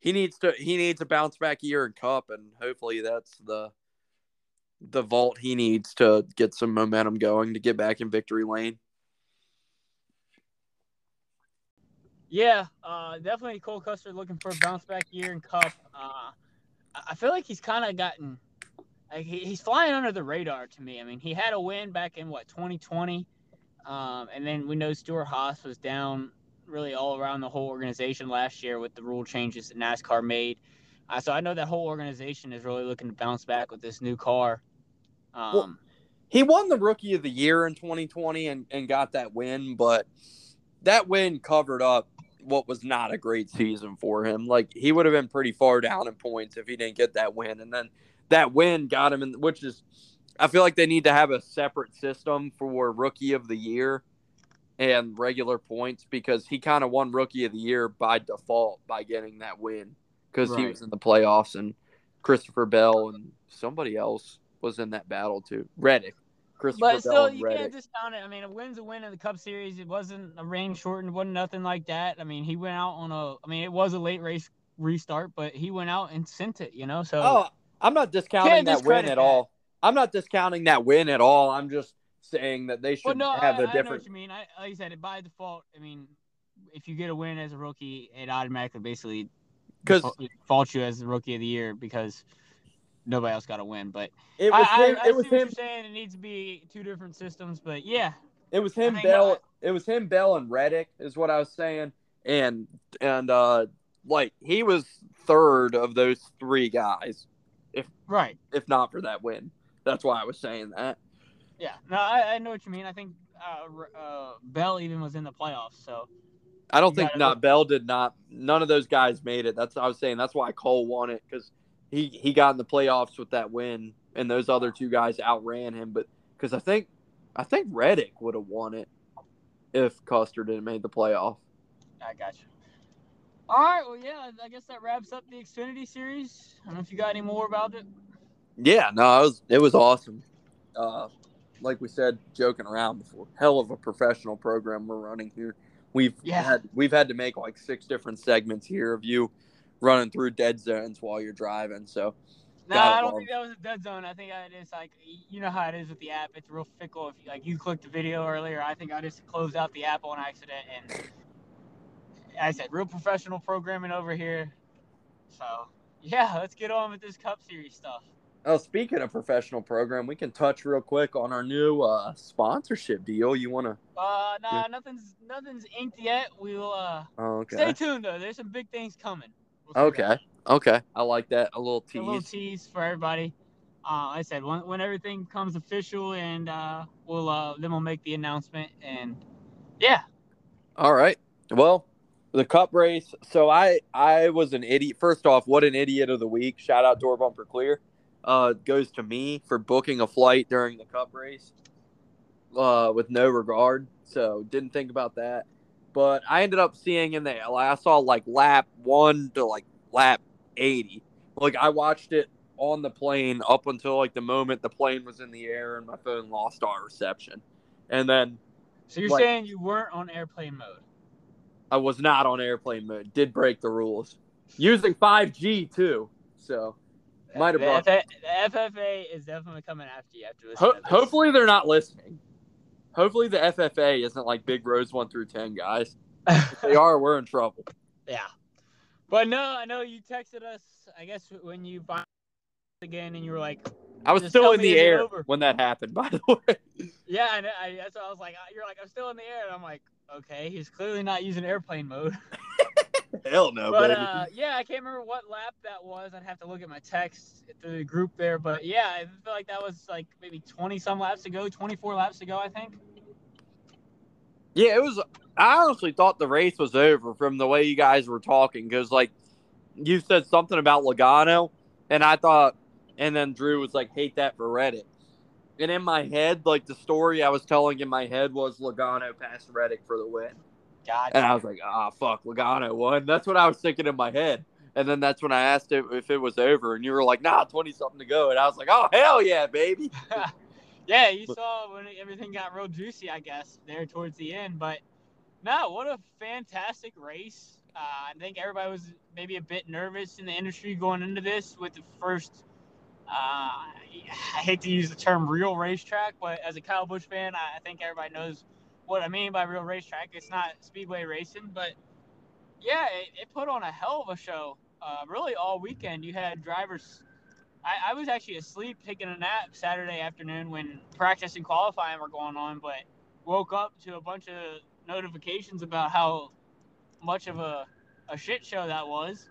he needs to he needs a bounce back year in Cup, and hopefully that's the the vault he needs to get some momentum going to get back in victory lane. Yeah, uh, definitely Cole Custer looking for a bounce back year in Cup. Uh, I feel like he's kind of gotten, like he, he's flying under the radar to me. I mean, he had a win back in what 2020, um, and then we know Stewart Haas was down really all around the whole organization last year with the rule changes that NASCAR made. Uh, so I know that whole organization is really looking to bounce back with this new car. Um, Well, he won the rookie of the year in 2020 and, and got that win, but that win covered up what was not a great season for him. Like he would have been pretty far down in points if he didn't get that win. And then that win got him in which is I feel like they need to have a separate system for rookie of the year and regular points because he kind of won rookie of the year by default by getting that win because he was in the playoffs and Christopher Bell and somebody else was in that battle too. Reddick. Christopher But Bell still, you can't discount it. I mean, a win's a win in the Cup Series. It wasn't a rain shortened, wasn't nothing like that. I mean, he went out on a. I mean, it was a late race restart, but he went out and sent it. You know, so Oh, I'm not discounting that win at that. all. I'm not discounting that win at all. I'm just saying that they should Well, no, have I, a I know what you mean. I, like I said, by default, I mean, if you get a win as a rookie, it automatically basically 'Cause- default- faults you as the rookie of the year because nobody else got a win. But It I, was I, him. I it was see what him. saying. It needs to be two different systems. But yeah, It was him, Bell. It was him, Bell, and Reddick is what I was saying. And and uh, like he was third of those three guys, If right. if not for that win. That's why I was saying that. Yeah, no, I, I know what you mean. I think uh, uh, Bell even was in the playoffs, so I don't think not look- Bell did not. None of those guys made it. That's what I was saying. That's why Cole won it because he he got in the playoffs with that win, and those other two guys outran him. But because I think I think Reddick would have won it if Custer didn't make the playoff. I got you. All right, well, yeah, I guess that wraps up the Xfinity series. I don't know if you got any more about it. Yeah, no, it was it was awesome. Uh, like we said, joking around before, hell of a professional program we're running here. We've Yeah. had we've had to make like six different segments here of you running through dead zones while you're driving. So No, it, I don't think that was a dead zone. I think it is like you know how it is with the app. It's real fickle. If you, like you clicked the video earlier, I think I just closed out the app on accident, and I said real professional programming over here. So yeah, let's get on with this Cup Series stuff. Oh, speaking of professional program, we can touch real quick on our new uh, sponsorship deal. You want to? Uh, nah, nothing's nothing's inked yet. We'll uh Oh, stay tuned though. There's some big things coming. We'll Okay. Okay. I like that. A little tease. A little tease. tease for everybody. Uh, like I said when, when everything comes official, and uh, we'll uh, then we'll make the announcement. And yeah, All right. Well, the cup race. So I I was an idiot. First off, what an idiot of the week. Shout out door bumper clear. Uh, goes to me for booking a flight during the cup race. Uh, with no regard. So didn't think about that. But I ended up seeing in there. Like, I saw like lap one to like lap eighty. Like I watched it on the plane up until like the moment the plane was in the air and my phone lost our reception. And then so you're Like- saying you weren't on airplane mode? I was not on airplane mode. Did break the rules. Using 5G too. So, Might have the, brought- the FFA is definitely coming after you after this. Ho- hopefully they're not listening. Hopefully the FFA isn't like Big Rose one through ten guys. If they are, we're in trouble. yeah. But no, I know you texted us. I guess when you find again, and you were like, I was still in the air when that happened. By the way, "Yeah," I, know, I that's what I was like. You're like, "I'm still in the air," and I'm like, "Okay, he's clearly not using airplane mode." hell no, but baby. uh, yeah, I can't remember what lap that was. I'd have to look at my text through the group there. But yeah, I feel like that was like maybe 20 some laps ago, 24 laps ago, I think. Yeah, it was. I honestly thought the race was over from the way you guys were talking because, like, you said something about Logano, and I thought, and then Drew was like, "Hate that for Reddick." And in my head, like the story I was telling in my head was Logano passed Reddick for the win, God. and I was like, "Ah, fuck, Logano won." That's what I was thinking in my head. And then that's when I asked it if it was over, and you were like, "Nah, twenty something to go," and I was like, "Oh hell yeah, baby!" yeah, you saw when everything got real juicy, I guess, there towards the end. But no, what a fantastic race. Uh, I think everybody was maybe a bit nervous in the industry going into this with the first. Uh, I hate to use the term real racetrack, but as a Kyle Busch fan, I I think everybody knows what I mean by real racetrack. It's not speedway racing, but yeah, it, it put on a hell of a show. Uh, really, all weekend you had drivers I, I was actually asleep taking a nap Saturday afternoon when practice and qualifying were going on, but woke up to a bunch of notifications about how much of a, a shit show that was.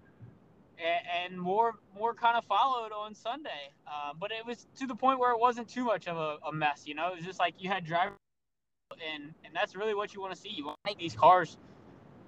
And, and more more kind of followed on Sunday. Uh, but it was to the point where it wasn't too much of a, a mess, you know? It was just like you had drivers, and, and that's really what you want to see. You want to make these cars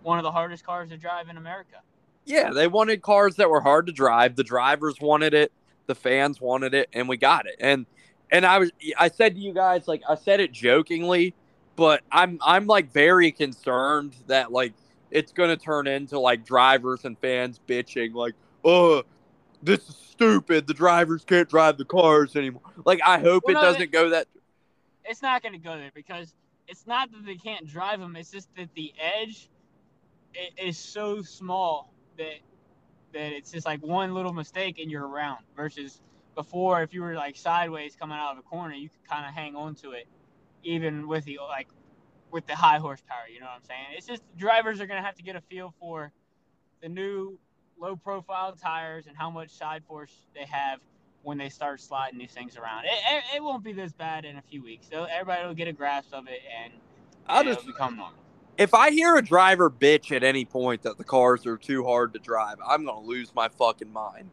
one of the hardest cars to drive in America. Yeah, they wanted cars that were hard to drive. The drivers wanted it, the fans wanted it, and we got it. And and I was I said to you guys like I said it jokingly, but I'm I'm like very concerned that like it's going to turn into like drivers and fans bitching like, "Oh, this is stupid. The drivers can't drive the cars anymore." Like I hope Well, it no, doesn't go that it's not going to go there because it's not that they can't drive them. It's just that the edge is so small that that it's just like one little mistake and you're around. Versus before, if you were like sideways coming out of a corner, you could kind of hang on to it, even with the like with the high horsepower. You know what I'm saying? It's just drivers are to have to get a feel for the new low profile tires and how much side force they have when they start sliding these things around. It, it, it won't be this bad in a few weeks. So everybody will get a grasp of it and, I'll just it'll become normal. if I hear a driver bitch at any point that the cars are too hard to drive, I'm going to lose my fucking mind.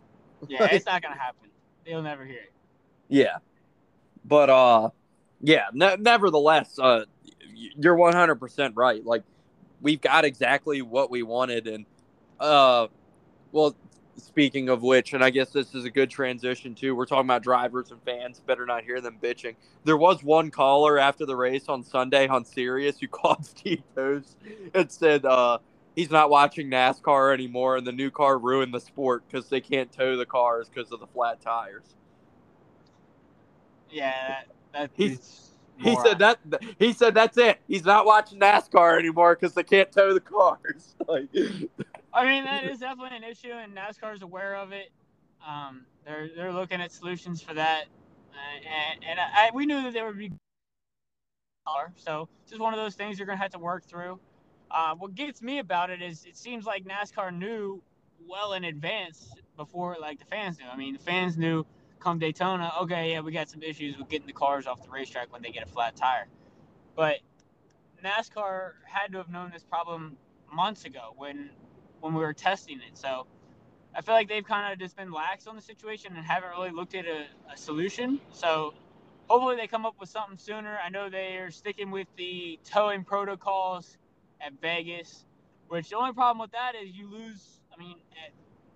Yeah, it's not gonna happen. They'll never hear it. Yeah. But uh yeah, ne- nevertheless, uh you're 100% right. Like we've got exactly what we wanted and uh well, speaking of which, and I guess this is a good transition too. We're talking about drivers and fans, better not hear them bitching. There was one caller after the race on Sunday on Sirius who called Steve Post and said uh he's not watching NASCAR anymore and the new car ruined the sport because they can't tow the cars because of the flat tires. Yeah, that, He's- He said that. He said that's it. He's not watching NASCAR anymore because they can't tow the cars. like, I mean, that is definitely an issue, and NASCAR is aware of it. Um, they're they're looking at solutions for that, uh, and, and I, we knew that there would be. So it's just one of those things you're gonna have to work through. Uh, what gets me about it is it seems like NASCAR knew well in advance before like the fans knew. I mean, the fans knew come Daytona, okay, yeah, we got some issues with getting the cars off the racetrack when they get a flat tire, but NASCAR had to have known this problem months ago when when we were testing it. So I feel like they've kind of just been lax on the situation and haven't really looked at a, a solution. So hopefully they come up with something sooner. I know they are sticking with the towing protocols at Vegas, which the only problem with that is you lose. I mean, at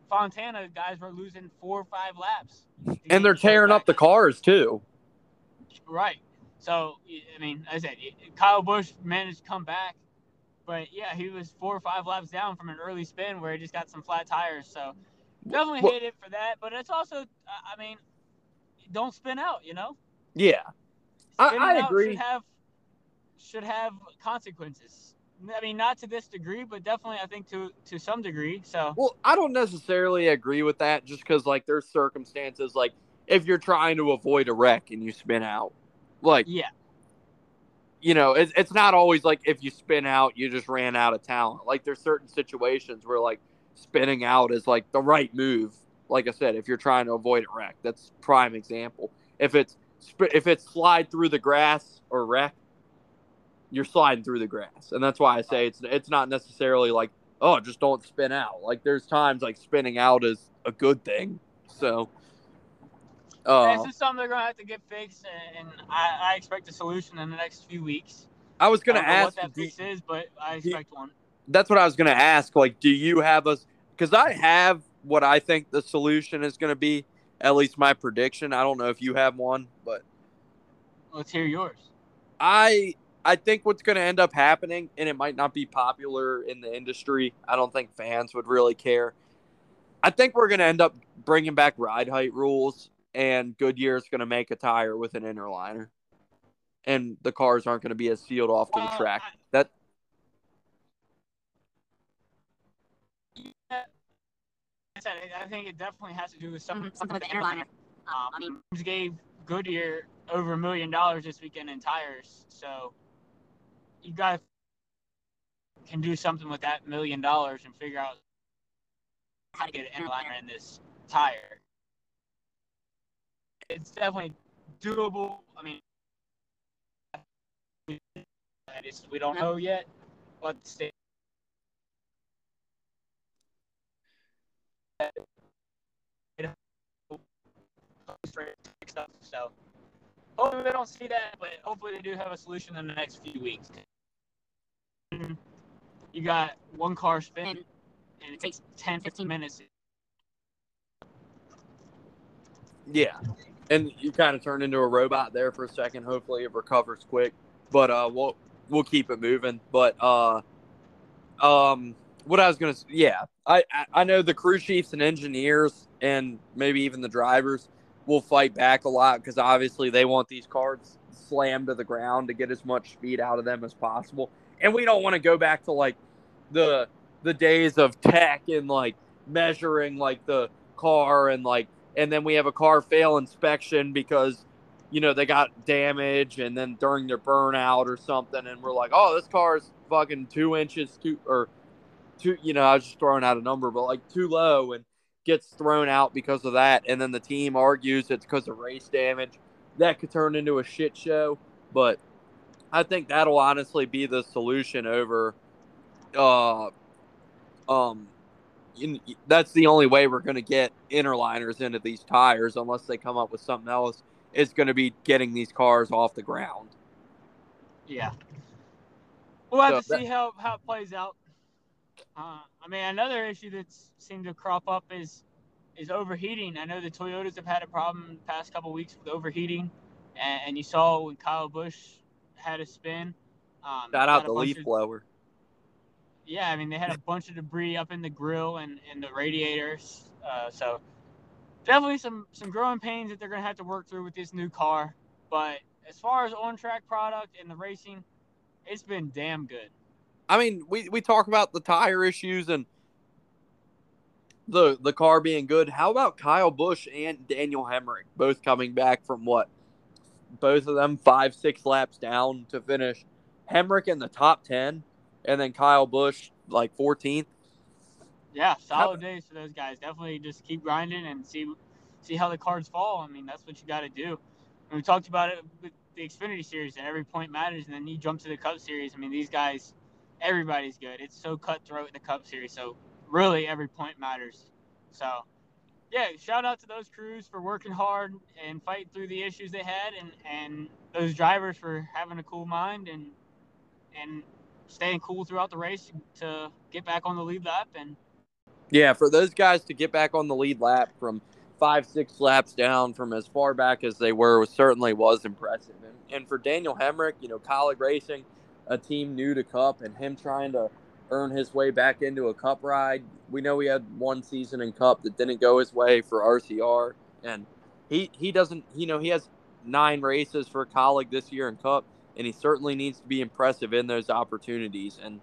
Fontana, guys were losing four or five laps. and they're tearing up the cars too. Right. So I mean, as I said, Kyle Busch managed to come back, but yeah, he was four or five laps down from an early spin where he just got some flat tires. So definitely Well- hate it for that. But it's also, I mean, don't spin out. You know, Yeah, I- Spinning I out agree. Should have should have consequences. I mean, not to this degree, but definitely I think to to some degree. So Well, I don't necessarily agree with that just because, like, there's circumstances, like, if you're trying to avoid a wreck and you spin out, like, yeah, you know, it's, it's not always like if you spin out, you just ran out of talent. Like, there's certain situations where, like, spinning out is, like, the right move. Like I said, if you're trying to avoid a wreck, that's prime example. If it's if it's slide through the grass or wreck, you're sliding through the grass, and that's why I say it's it's not necessarily like oh just don't spin out. Like there's times like spinning out is a good thing. So, uh, this is something they're gonna have to get fixed, and I, I expect a solution in the next few weeks. I was gonna don't know ask. what that fix is, but I expect one. that's what I was gonna ask. Like, do you have a? Because I have what I think the solution is gonna be. At least my prediction. I don't know if you have one, but Let's hear yours. I I think what's going to end up happening, and it might not be popular in the industry. I don't think fans would really care. I think we're going to end up bringing back ride height rules, and Goodyear is going to make a tire with an inner liner, and the cars aren't going to be as sealed off to the track. I- That I said, I think it definitely has to do with something, Something, with the inner liner. Um, I mean, gave Goodyear over a million dollars this weekend in tires, so you guys can do something with that million dollars and figure out how to get an inner liner in this tire. It's definitely doable. I mean, we don't know yet state. stuff. So hopefully they don't see that, but hopefully they do have a solution in the next few weeks. You got one car spin, and it takes 10, 15 minutes. yeah, and you kind of turned into a robot there for a second. Hopefully it recovers quick, but uh, we'll we'll keep it moving. But uh, um, what I was gonna, yeah, I I, know the crew chiefs and engineers and maybe even the drivers will fight back a lot because obviously they want these cars slammed to the ground to get as much speed out of them as possible, and we don't want to go back to like the the days of tech and like measuring like the car and like and then we have a car fail inspection because you know they got damage and then during their burnout or something and we're like oh this car's fucking two inches too or two you know i was just throwing out a number but like too low and gets thrown out because of that and then the team argues it's because of race damage. That could turn into a shit show but i think that'll honestly be the solution over uh um in, that's the only way we're going to get inner liners into these tires unless they come up with something else is going to be getting these cars off the ground Yeah. We'll have So to that- see how, how it plays out. Uh, I mean, another issue that's seemed to crop up is is overheating. I know the Toyotas have had a problem the past couple weeks with overheating, and, and you saw when Kyle Busch had a spin. Um, shout out the leaf of- blower Yeah, I mean they had a bunch of debris up in the grill and, in the radiators. Uh, so definitely some some growing pains that they're gonna have to work through with this new car. But as far as on track product and the racing, it's been damn good. i mean we, we talk about the tire issues and the the car being good how about kyle busch and daniel hemric both coming back from what both of them five six laps down to finish hemric in the top 10 and then kyle busch like 14th Yeah, solid days for those guys. Definitely just keep grinding and see see how the cards fall. I mean, that's what you got to do. And we talked about it with the Xfinity Series, and every point matters. And then you jump to the Cup Series. I mean, these guys, everybody's good. It's so cutthroat in the Cup Series. So really, every point matters. So yeah, shout out to those crews for working hard and fighting through the issues they had, and and those drivers for having a cool mind and and staying cool throughout the race to get back on the lead lap and Yeah, for those guys to get back on the lead lap from five, six laps down from as far back as they were was certainly was impressive. And, and for Daniel Hemric, you know, Kaulig Racing, a team new to Cup, and him trying to earn his way back into a Cup ride. We know he had one season in Cup that didn't go his way for RCR, and he he doesn't. You know, he has nine races for Kaulig this year in Cup, and he certainly needs to be impressive in those opportunities. And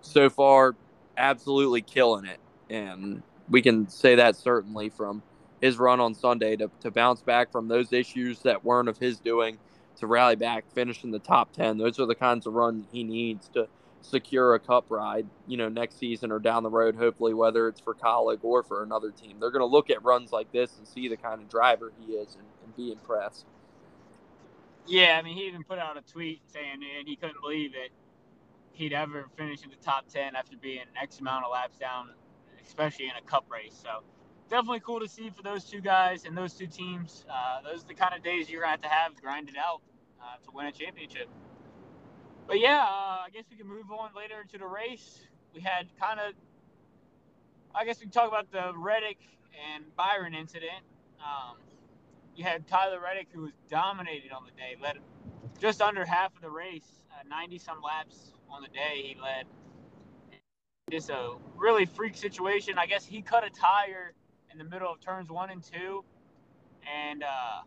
so far absolutely killing it. And we can say that certainly from his run on Sunday to, to bounce back from those issues that weren't of his doing to rally back, finish in the top 10. Those are the kinds of runs he needs to secure a cup ride, you know, next season or down the road, hopefully, whether it's for Kaulig or for another team. They're going to look at runs like this and see the kind of driver he is and, and be impressed. Yeah, I mean, he even put out a tweet saying and he couldn't believe it, he'd ever finish in the top 10 after being X amount of laps down, especially in a cup race. So definitely cool to see for those two guys and those two teams. Uh, those are the kind of days you're going to have to have grind it out uh, to win a championship. But yeah, uh, I guess we can move on later into the race. We had kind of, I guess we can talk about the Reddick and Byron incident. Um, you had Tyler Reddick, who was dominated on the day, led just under half of the race, 90 uh, some laps on the day. He led. Just a really freak situation. I guess he cut a tire in the middle of turns one and two, and uh,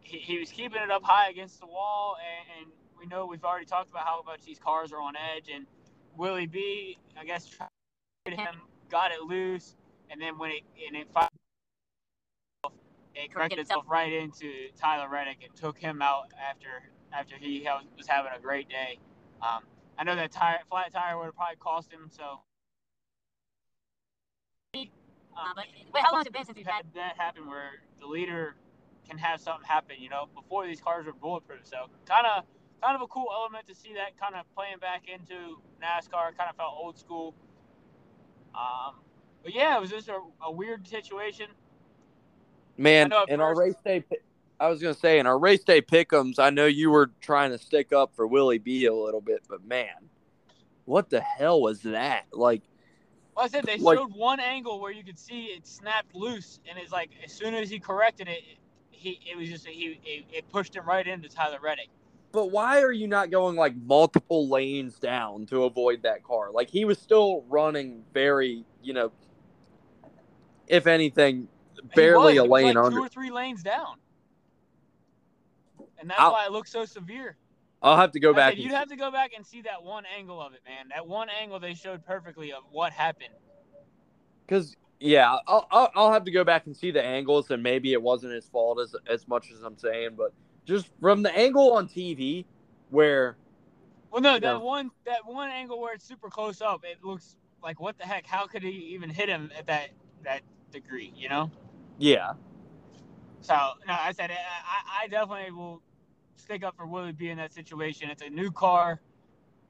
he, he was keeping it up high against the wall. And, and we know we've already talked about how much these cars are on edge. And Willie B, I guess, him, got it loose, and then when it and it it corrected itself right into Tyler Reddick and took him out after after he was having a great day. Um, I know that tire, flat tire would have probably cost him. So, um, but wait, how long has it been since we've had that happen where the leader can have something happen? You know, before these cars were bulletproof. So, kind of, kind of a cool element to see that kind of playing back into NASCAR. Kind of felt old school. Um, but yeah, it was just a, a weird situation. Man, in our race day, I was gonna say in our race day pickums, I know you were trying to stick up for Willie B a little bit, but man, what the hell was that? Like, well, I said they like, showed one angle where you could see it snapped loose, and it's like as soon as he corrected it, he it was just he it, it pushed him right into Tyler Reddick. But why are you not going like multiple lanes down to avoid that car? Like he was still running very, you know, if anything, barely a lane like under. Two or three lanes down, and that's I'll, why it looks so severe. I'll have to go back. Said, you'd have to go back and see that one angle of it, man. That one angle they showed perfectly of what happened. Because yeah, I'll, I'll, I'll have to go back and see the angles, and maybe it wasn't his fault as as much as I'm saying, but just from the angle on TV where. Well, no, that know, one that one angle where it's super close up, it looks like what the heck? How could he even hit him at that that degree? You know. Yeah. So no, I said I, I definitely will stick up for Willie B in that situation. It's a new car.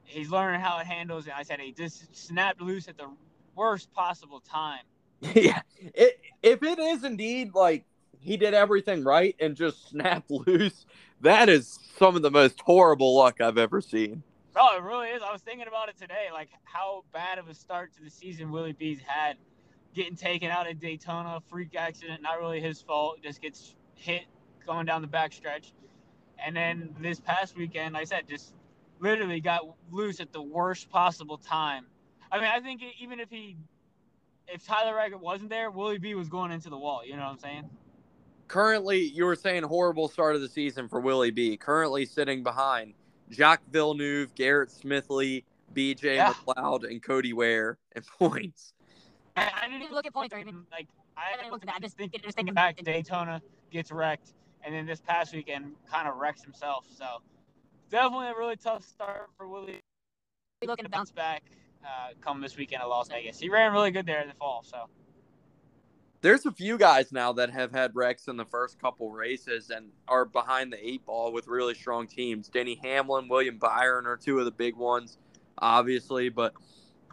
He's learning how it handles, and I said he just snapped loose at the worst possible time. yeah, it, if it is indeed like he did everything right and just snapped loose, that is some of the most horrible luck I've ever seen. Oh, it really is. I was thinking about it today, like how bad of a start to the season Willie B's had getting taken out at Daytona, freak accident, not really his fault, just gets hit going down the backstretch. And then this past weekend, like I said, just literally got loose at the worst possible time. I mean, I think even if he, if Tyler Reddick wasn't there, Willie B was going into the wall. You know what I'm saying? Currently, you were saying horrible start of the season for Willie B. Currently sitting behind Jacques Villeneuve, Garrett Smithley, BJ yeah. McLeod, and Cody Ware in points. I, I didn't even look at points or even like I didn't look at that. I just thinking, just thinking back. Daytona gets wrecked, and then this past weekend kind of wrecks himself. So definitely a really tough start for Willie. Looking to bounce back uh, come this weekend at Las Vegas. He ran really good there in the fall. So there's a few guys now that have had wrecks in the first couple races and are behind the eight ball with really strong teams. Denny Hamlin, William Byron are two of the big ones, obviously, but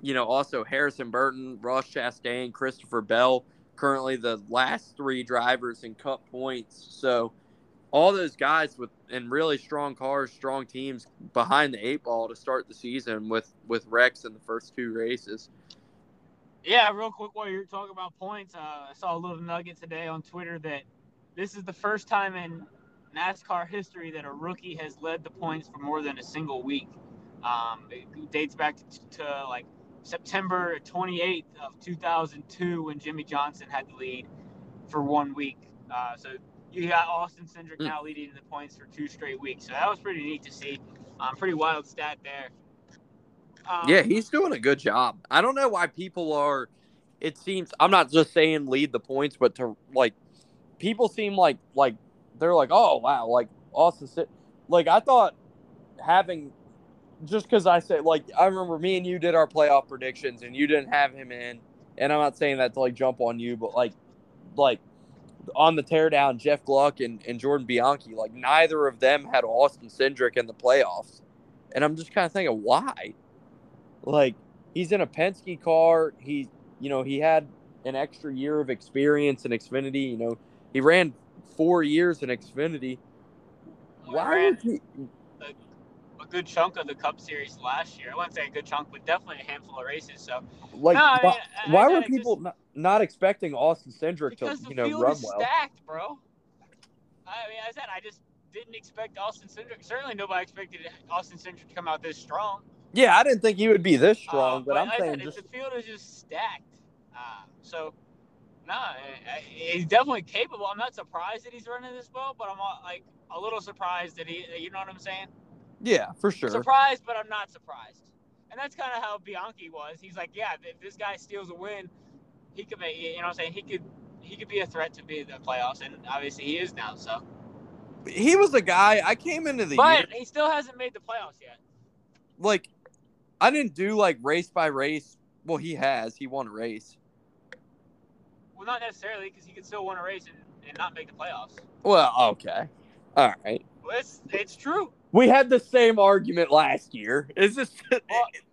you know, also Harrison Burton, Ross Chastain, Christopher Bell, currently the last three drivers in Cup points. So all those guys with in really strong cars, strong teams behind the eight ball to start the season with with wrecks in the first two races. Yeah, real quick while you're talking about points, uh, I saw a little nugget today on Twitter that this is the first time in NASCAR history that a rookie has led the points for more than a single week. Um, it dates back to, to like September 28th of 2002 when Jimmie Johnson had the lead for one week. Uh, so you got Austin Cindric mm. now leading the points for two straight weeks. So that was pretty neat to see. Um, pretty wild stat there. Um, Yeah, he's doing a good job. I don't know why people are. It seems I'm not just saying lead the points, but to like, people seem like like they're like, oh wow, like Austin. Like I thought having just because I said like I remember me and you did our playoff predictions and you didn't have him in, and I'm not saying that to like jump on you, but like like on the teardown, Jeff Gluck and, and Jordan Bianchi, like neither of them had Austin Cindric in the playoffs, and I'm just kind of thinking why like he's in a Penske car. He, you know, he had an extra year of experience in Xfinity. You know, he ran four years in Xfinity. Why would he? Good chunk of the Cup Series last year. I wouldn't say a good chunk, but definitely a handful of races. So Like, No, I why, mean, why I were people just- not, not expecting Austin Cindric to, you know, run well? stacked, bro. I mean, I said I just didn't expect Austin Cindric. Certainly, nobody expected Austin Cindric to come out this strong. Yeah, I didn't think he would be this strong, Uh, but, I'm like saying said, just the field is just stacked. Uh, so, nah, I- I- he's definitely capable. I'm not surprised that he's running this well, but I'm uh, like a little surprised that he. You know what I'm saying? Yeah, for sure. Surprised, but I'm not surprised. And that's kind of how Bianchi was. He's like, yeah, if this guy steals a win, he could make. You know what I'm saying? He could. He could be a threat to be in the playoffs, and obviously he is now. So, He was a guy I came into the year but he still hasn't made the playoffs yet. like I didn't do like race by race. Well, he has. He won a race. Well, not necessarily because he could still win a race and, and not make the playoffs. Well, okay. All right. It's it's true. We had the same argument last year. Is this look,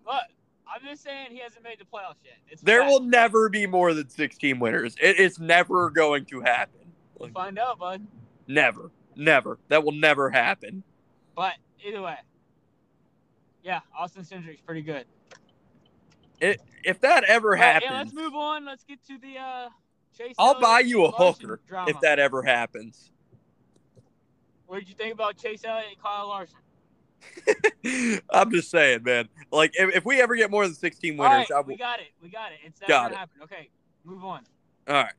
I'm just saying he hasn't made the playoffs yet. It's there fact. will never be more than 16 winners. It's never going to happen. We'll find out, bud. Never. Never. That will never happen. But either way, yeah, Austin Cindric's pretty good. It, If that ever But, happens, yeah, let's move on. Let's get to the uh, Chase. I'll buy you a hooker drama. if that ever happens. What did you think about Chase Elliott and Kyle Larson? I'm just saying, man. Like, if, if we ever get more than 16 winners, right, I we got it. We got it. It's not Got gonna it. happen. Okay, move on. All right.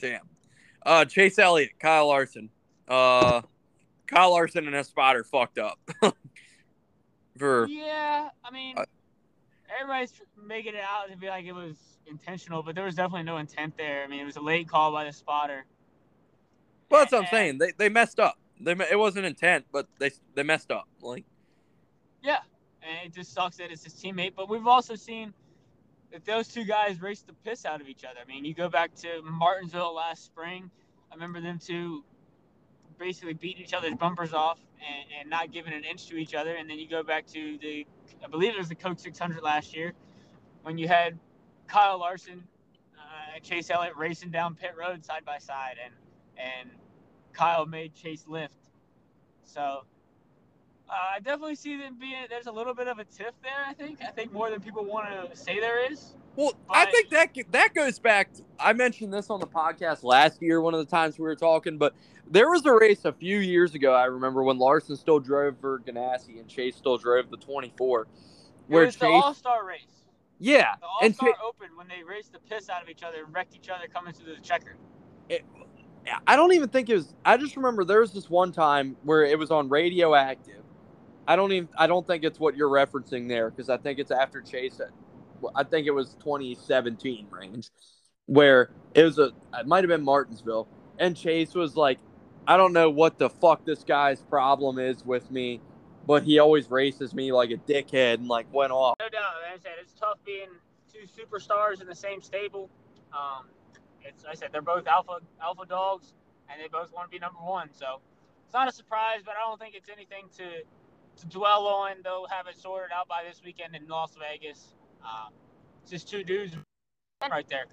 Damn. Uh, Chase Elliott, Kyle Larson. Uh, Kyle Larson and his spotter fucked up. For Yeah, I mean, Uh, everybody's making it out to be like it was intentional, but there was definitely no intent there. I mean, it was a late call by the spotter. well, that's what I'm saying. They they messed up. They it wasn't intent, but they they messed up. Like Yeah, and it just sucks that it's his teammate. But we've also seen that those two guys race the piss out of each other. I mean, you go back to Martinsville last spring. I remember them two basically beating each other's bumpers off and, and not giving an inch to each other. And then you go back to the, I believe it was the Coke 600 last year, when you had Kyle Larson uh, and Chase Elliott racing down pit road side by side, and and Kyle made Chase lift. So uh, I definitely see them being. There's a little bit of a tiff there. I think. I think more than people want to say there is. Well, I think that that goes back. To, I mentioned this on the podcast last year, one of the times we were talking, but there was a race a few years ago. I remember when Larson still drove for Ganassi and Chase still drove the 24, Where It was the All Star race. yeah, The All Star Cha- Open when they raced the piss out of each other and wrecked each other coming to the checker. I don't even think it was. I just remember there was this one time where it was on Radioactive. I don't even. I don't think it's what you're referencing there because I think it's after Chase. I think it was 2017 range, where it was a. It might have been Martinsville, and Chase was like, "I don't know what the fuck this guy's problem is with me, but he always races me like a dickhead," and like went off. No doubt. Like I said, it's tough being two superstars in the same stable. Um, it's like I said they're both alpha alpha dogs, and they both want to be number one. So it's not a surprise, but I don't think it's anything to to dwell on. They'll have it sorted out by this weekend in Las Vegas. Um, just two dudes right there.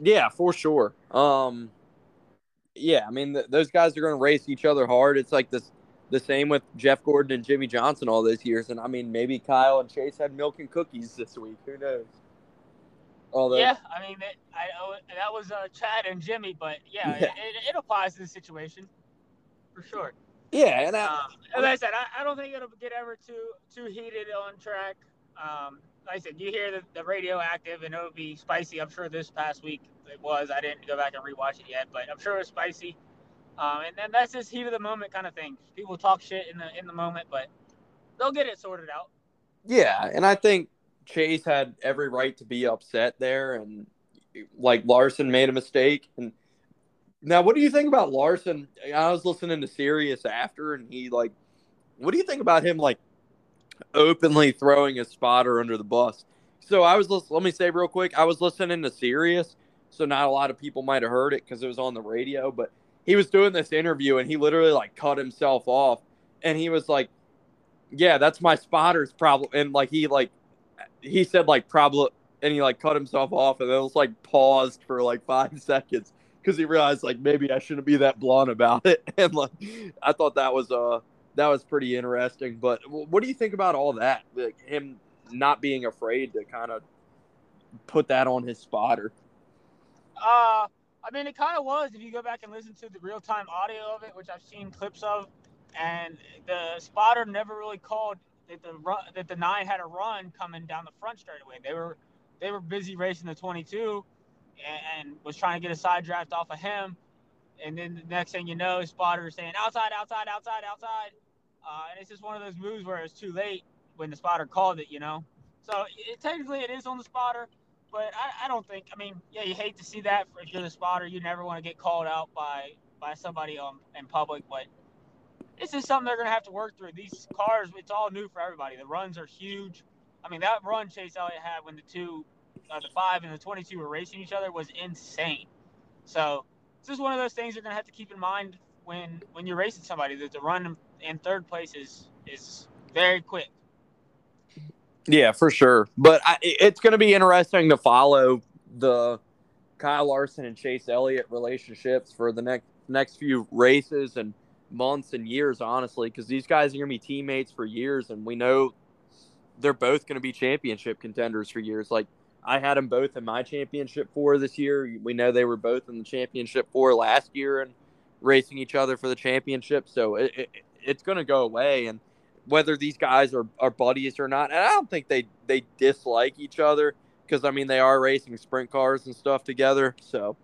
Yeah, for sure. Um, yeah, I mean th- those guys are going to race each other hard. It's like this, the same with Jeff Gordon and Jimmie Johnson all those years, and I mean maybe Kyle and Chase had milk and cookies this week. Who knows? Although, Yeah, I mean that, I that was uh, Chad and Jimmy, but yeah, Yeah. It, it, it applies to the situation for sure. yeah, and I, Um, as I said, I, I don't think it'll get ever too too heated on track. Um, like I said, you hear the, the radioactive, and it'll be spicy. I'm sure this past week it was. I didn't go back and rewatch it yet, but I'm sure it was spicy. Um, and then that's just heat of the moment kind of thing. People talk shit in the in the moment, but they'll get it sorted out. Yeah, and I think Chase had every right to be upset there, and like Larson made a mistake. And now, what do you think about Larson? I was listening to Sirius after, and he like, what do you think about him like openly throwing a spotter under the bus? So I was let me say real quick, I was listening to Sirius, so not a lot of people might have heard it because it was on the radio, but he was doing this interview and he literally like cut himself off, and he was like, "Yeah, that's my spotter's problem," and like he like he said like probably and he like cut himself off and then it was like paused for like five seconds because he realized like maybe I shouldn't be that blunt about it. And like I thought that was uh that was pretty interesting. But what do you think about all that? Like him not being afraid to kind of put that on his spotter? Uh I mean it kind of was if you go back and listen to the real time audio of it which I've seen clips of and the spotter never really called that the run, that the nine had a run coming down the front straight away. They were they were busy racing the 22 and, and was trying to get a side draft off of him. And then the next thing you know, spotter saying outside, outside, outside, outside. Uh, and it's just one of those moves where it's too late when the spotter called it, you know. So it, technically it is on the spotter, but I, I don't think. I mean, yeah, you hate to see that if you're the spotter. You never want to get called out by by somebody um, in public, but this is something they're going to have to work through. These cars, it's all new for everybody. The runs are huge. I mean, that run Chase Elliott had when the two, uh, the five and the 22 were racing each other was insane. So this is one of those things you're going to have to keep in mind when when you're racing somebody that the run in third place is is very quick. Yeah, for sure. But I, it's going to be interesting to follow the Kyle Larson and Chase Elliott relationships for the next next few races and – months and years, honestly, because these guys are going to be teammates for years, and we know they're both going to be championship contenders for years. Like I had them both in my championship four this year. We know they were both in the championship four last year and racing each other for the championship. So it, it, it's going to go away, and whether these guys are, are buddies or not, and I don't think they they dislike each other because I mean they are racing sprint cars and stuff together. So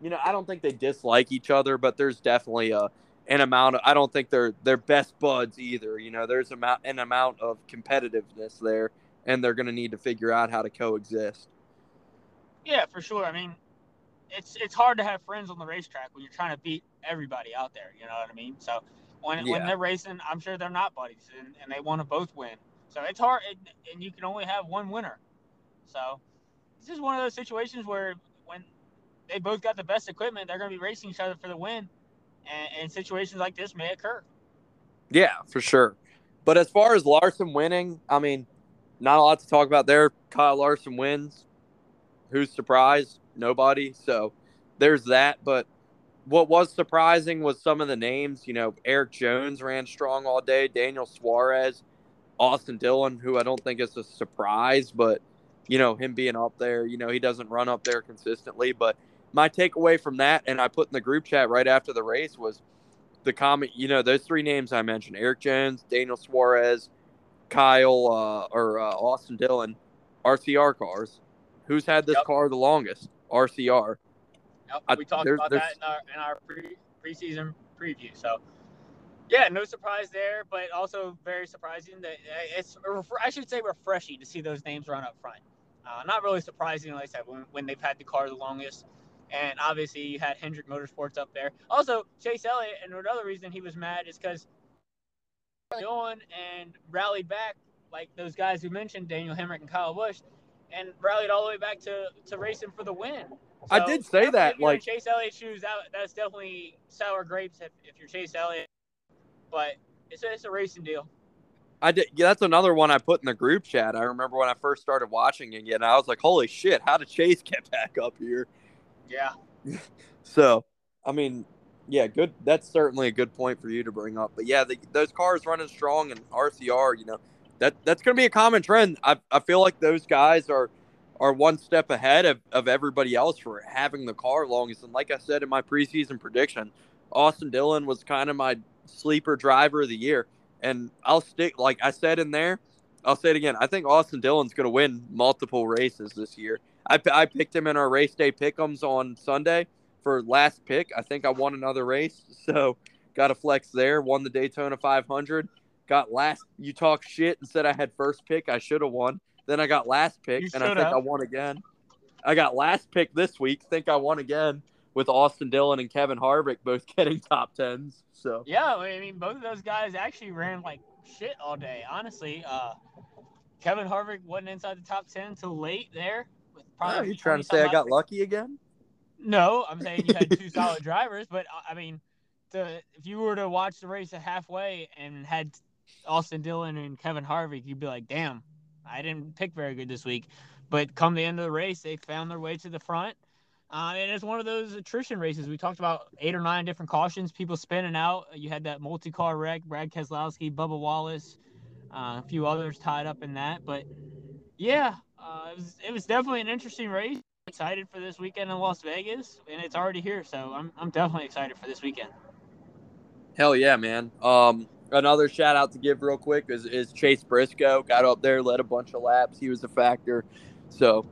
you know I don't think they dislike each other, but there's definitely a an amount of I don't think they're they're best buds either. You know, there's amount an amount of competitiveness there, and they're going to need to figure out how to coexist. Yeah, for sure. I mean, it's it's hard to have friends on the racetrack when you're trying to beat everybody out there. You know what I mean? So when yeah. when they're racing, I'm sure they're not buddies, and, and they want to both win. So it's hard, and you can only have one winner. So this is one of those situations where when they both got the best equipment, they're going to be racing each other for the win and, and situations like this may occur. Yeah, for sure. But as far as Larson winning, I mean, not a lot to talk about there. Kyle Larson wins. Who's surprised? Nobody. So there's that. But what was surprising was some of the names. You know, Erik Jones ran strong all day. Daniel Suarez, Austin Dillon, who I don't think is a surprise, but you know him being up there. You know he doesn't run up there consistently, but my takeaway from that, and I put in the group chat right after the race, was the comment. You know, those three names I mentioned: Erik Jones, Daniel Suarez, Kyle, uh, or uh, Austin Dillon, RCR cars. Who's had this yep. car the longest? RCR. Yep, we talked about that in our, in our pre, preseason preview. So, yeah, no surprise there, but also very surprising that uh, it's. I should say refreshing to see those names run up front. Uh, not really surprising, like I said, when, when they've had the car the longest. And obviously, you had Hendrick Motorsports up there. Also, Chase Elliott, and another reason he was mad is because on and rallied back like those guys who mentioned, Daniel Hemric and Kyle Busch, and rallied all the way back to, to racing for the win. So, I did say that. Like Chase Elliott shoes, that, that's definitely sour grapes if, if you're Chase Elliott. But it's a, it's a racing deal. I did. Yeah, that's another one I put in the group chat. I remember when I first started watching it again. I was like, "Holy shit! How did Chase get back up here?" Yeah. so, I mean, yeah, good. That's certainly a good point for you to bring up. But yeah, the, those cars running strong and RCR, you know, that that's going to be a common trend. I, I feel like those guys are are one step ahead of, of everybody else for having the car longest. And like I said in my preseason prediction, Austin Dillon was kind of my sleeper driver of the year. And I'll stick, like I said in there, I'll say it again. I think Austin Dillon's going to win multiple races this year. I, I picked him in our race day pickums on Sunday for last pick. I think I won another race, so got a flex there. Won the Daytona 500. Got last. You talk shit and said I had first pick. I should have won. Then I got last pick, You and I think shoulda. I won again. I got last pick this week. Think I won again with Austin Dillon and Kevin Harvick both getting top tens. So Yeah, I mean, both of those guys actually ran like shit all day. Honestly, uh, Kevin Harvick wasn't inside the top ten until late there. With oh, you trying to say I got lucky again? No, I'm saying you had two solid drivers, but I mean, the if you were to watch the race at halfway and had Austin Dillon and Kevin Harvick, you'd be like, damn, I didn't pick very good this week. But come the end of the race, they found their way to the front. Uh, and it's one of those attrition races. We talked about eight or nine different cautions, people spinning out. You had that multi-car wreck, Brad Keselowski, Bubba Wallace, uh, a few others tied up in that. But yeah, uh, it was it was definitely an interesting race. Excited for this weekend in Las Vegas, and it's already here, so I'm I'm definitely excited for this weekend. Hell yeah, man. Um, another shout out to give real quick is, is Chase Briscoe. Got up there, led a bunch of laps. He was a factor. So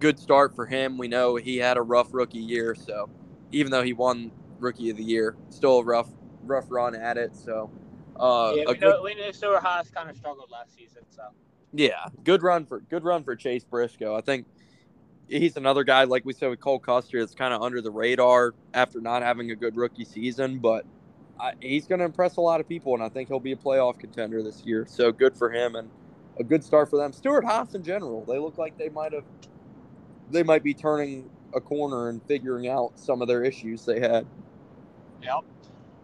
good start for him. We know he had a rough rookie year. So even though he won rookie of the year, still a rough rough run at it. So uh, yeah, a we good, know, we know Stewart Haas kind of struggled last season, so yeah, good run for good run for Chase Briscoe. I think he's another guy like we said with Cole Custer that's kind of under the radar after not having a good rookie season, but I, he's going to impress a lot of people, and I think he'll be a playoff contender this year. So good for him and a good start for them. Stewart Haas in general, they look like they might have they might be turning a corner and figuring out some of their issues they had. Yep. All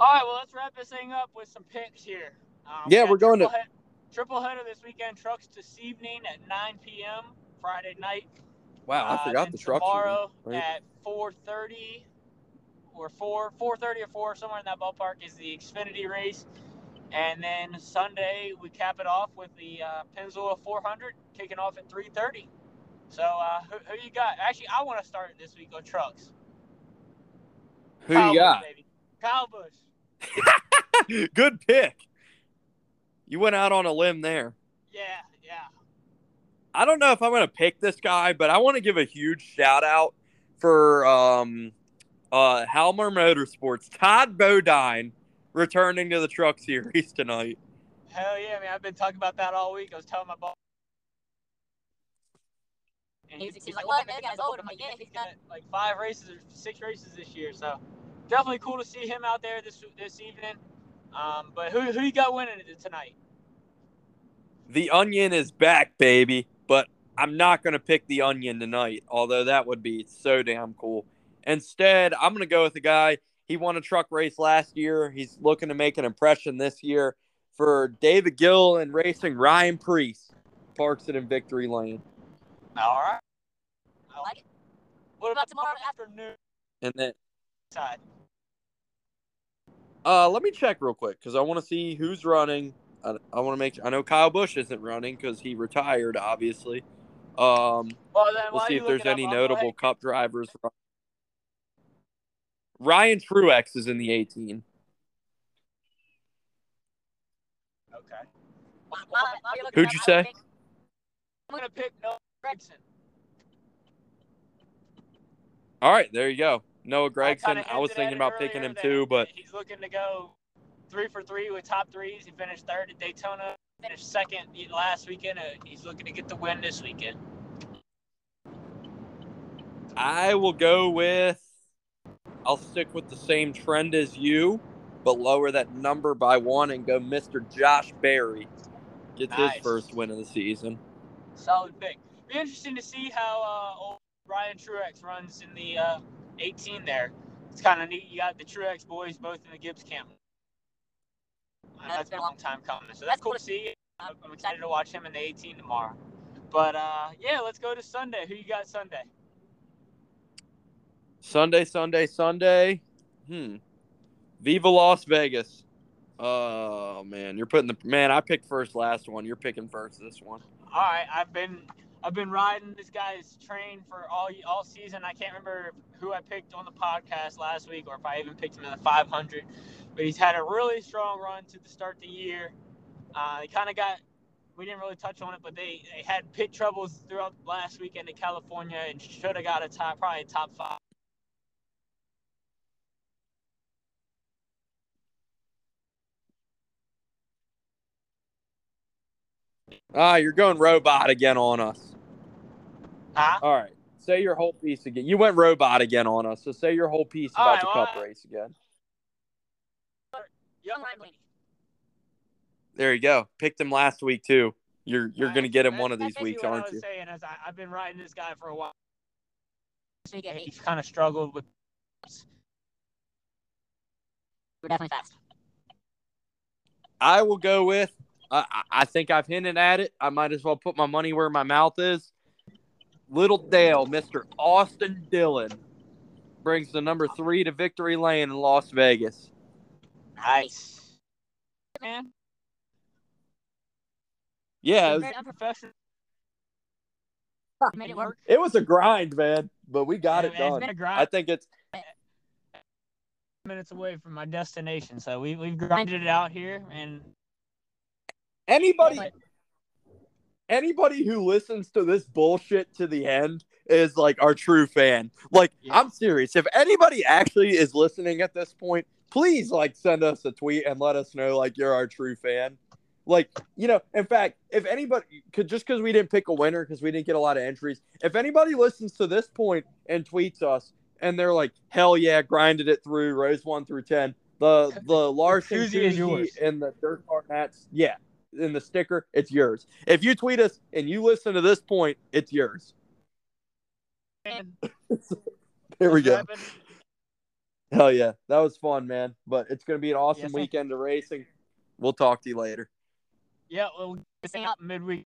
right, well, let's wrap this thing up with some picks here. Um, Yeah, we we're going to- head- triple header this weekend. Trucks this evening at 9 p.m. Friday night. Wow, I Uh, forgot then the trucks. Tomorrow right? at 4:30 or 4 4:30 or 4 somewhere in that ballpark is the Xfinity race, and then Sunday we cap it off with the uh, Pennzoil 400 kicking off at 3:30. So uh, who, who you got? Actually, I want to start this week on trucks. Who Kyle you got? Busch, baby. Kyle Busch. Good pick. You went out on a limb there. Yeah, yeah. I don't know if I'm going to pick this guy, but I want to give a huge shout out for um, uh, Halmar Motorsports. Todd Bodine returning to the Truck Series tonight. Hell yeah, man! I've been talking about that all week. I was telling my boss. And He's- he's like, "What, man? That guy's old." I'm like, "Yeah, he's got- like five races or six races this year. So definitely cool to see him out there this this evening. Um, but who who you got winning it tonight? The Onion is back, baby, but I'm not going to pick the Onion tonight, although that would be so damn cool. Instead, I'm going to go with a guy. He won a truck race last year. He's looking to make an impression this year for David Gilliland Racing Ryan Preece. Parks it in victory lane. All right. I like it. What about About tomorrow tomorrow afternoon And then side? uh, let me check real quick because I want to see who's running. I, I want to make. I know Kyle Busch isn't running because he retired, obviously. Um, Well, then we'll see if there's look up, any notable ahead. Cup drivers. Ryan Truex is in the 18. Okay. Who'd you I say? I'm gonna pick Noah Gragson. All right, there you go. Noah Gragson. kinda I was thinking about picking him that too, but he's looking to go three for three with top threes. He finished third at Daytona, finished second last weekend. Uh, he's looking to get the win this weekend. I will go with. I'll stick with the same trend as you, but lower that number by one and go Mr. Josh Berry. Gets Nice. his first win of the season. Solid pick. Be interesting to see how uh, old Ryan Truex runs in the uh, 18 there. It's kind of neat. You got the Truex boys both in the Gibbs camp. That's been a long time coming, so that's cool to see. I'm I'm excited to watch him in the 18 tomorrow. But uh, yeah, let's go to Sunday. Who you got Sunday? Sunday, Sunday, Sunday. Hmm. Viva Las Vegas. Oh man, you're putting the man. I picked first last one. You're picking first this one. All right, I've been I've been riding this guy's train for all all season. I can't remember who I picked on the podcast last week, or if I even picked him in the 500. But he's had a really strong run to the start of the year. Uh, they kind of got we didn't really touch on it, but they, they had pit troubles throughout last weekend in California and should have got a top probably top five. Ah, you're going robot again on us. Huh? All right. Say your whole piece again. You went robot again on us. So say your whole piece All about right, the well, cup I- race again. Young There you go. Picked him last week too. You're you're Right. gonna get him That's- one of these weeks, aren't I was you? saying is I, I've been riding this guy for a while. So you get eight. He's kind of struggled with. We're definitely fast. I will go with. I I- I think I've hinted at it. I might as well put my money where my mouth is. Little Dale, Mister Austin Dillon, brings the number three to victory lane in Las Vegas. Nice. Man, Yeah, it was, very unprofessional. You made it it was a grind, man, but we got it It's been done. a grind. I think it's minutes away from my destination, so we we've grinded it out here, and anybody But- anybody who listens to this bullshit to the end is like our true fan. Like, Yeah. I'm serious. If anybody actually is listening at this point, please like send us a tweet and let us know like you're our true fan. Like, you know, in fact, if anybody could just because we didn't pick a winner because we didn't get a lot of entries, if anybody listens to this point and tweets us and they're like, hell yeah, grinded it through, rose one through ten. The the Larson is yours. and the dirt cart hats, yeah, and the sticker, it's yours. If you tweet us and you listen to this point, it's yours. man, Here we go. Hell yeah, that was fun, man. But it's gonna be an awesome Yes, weekend of racing. We'll talk to you later. Yeah, well, stay up midweek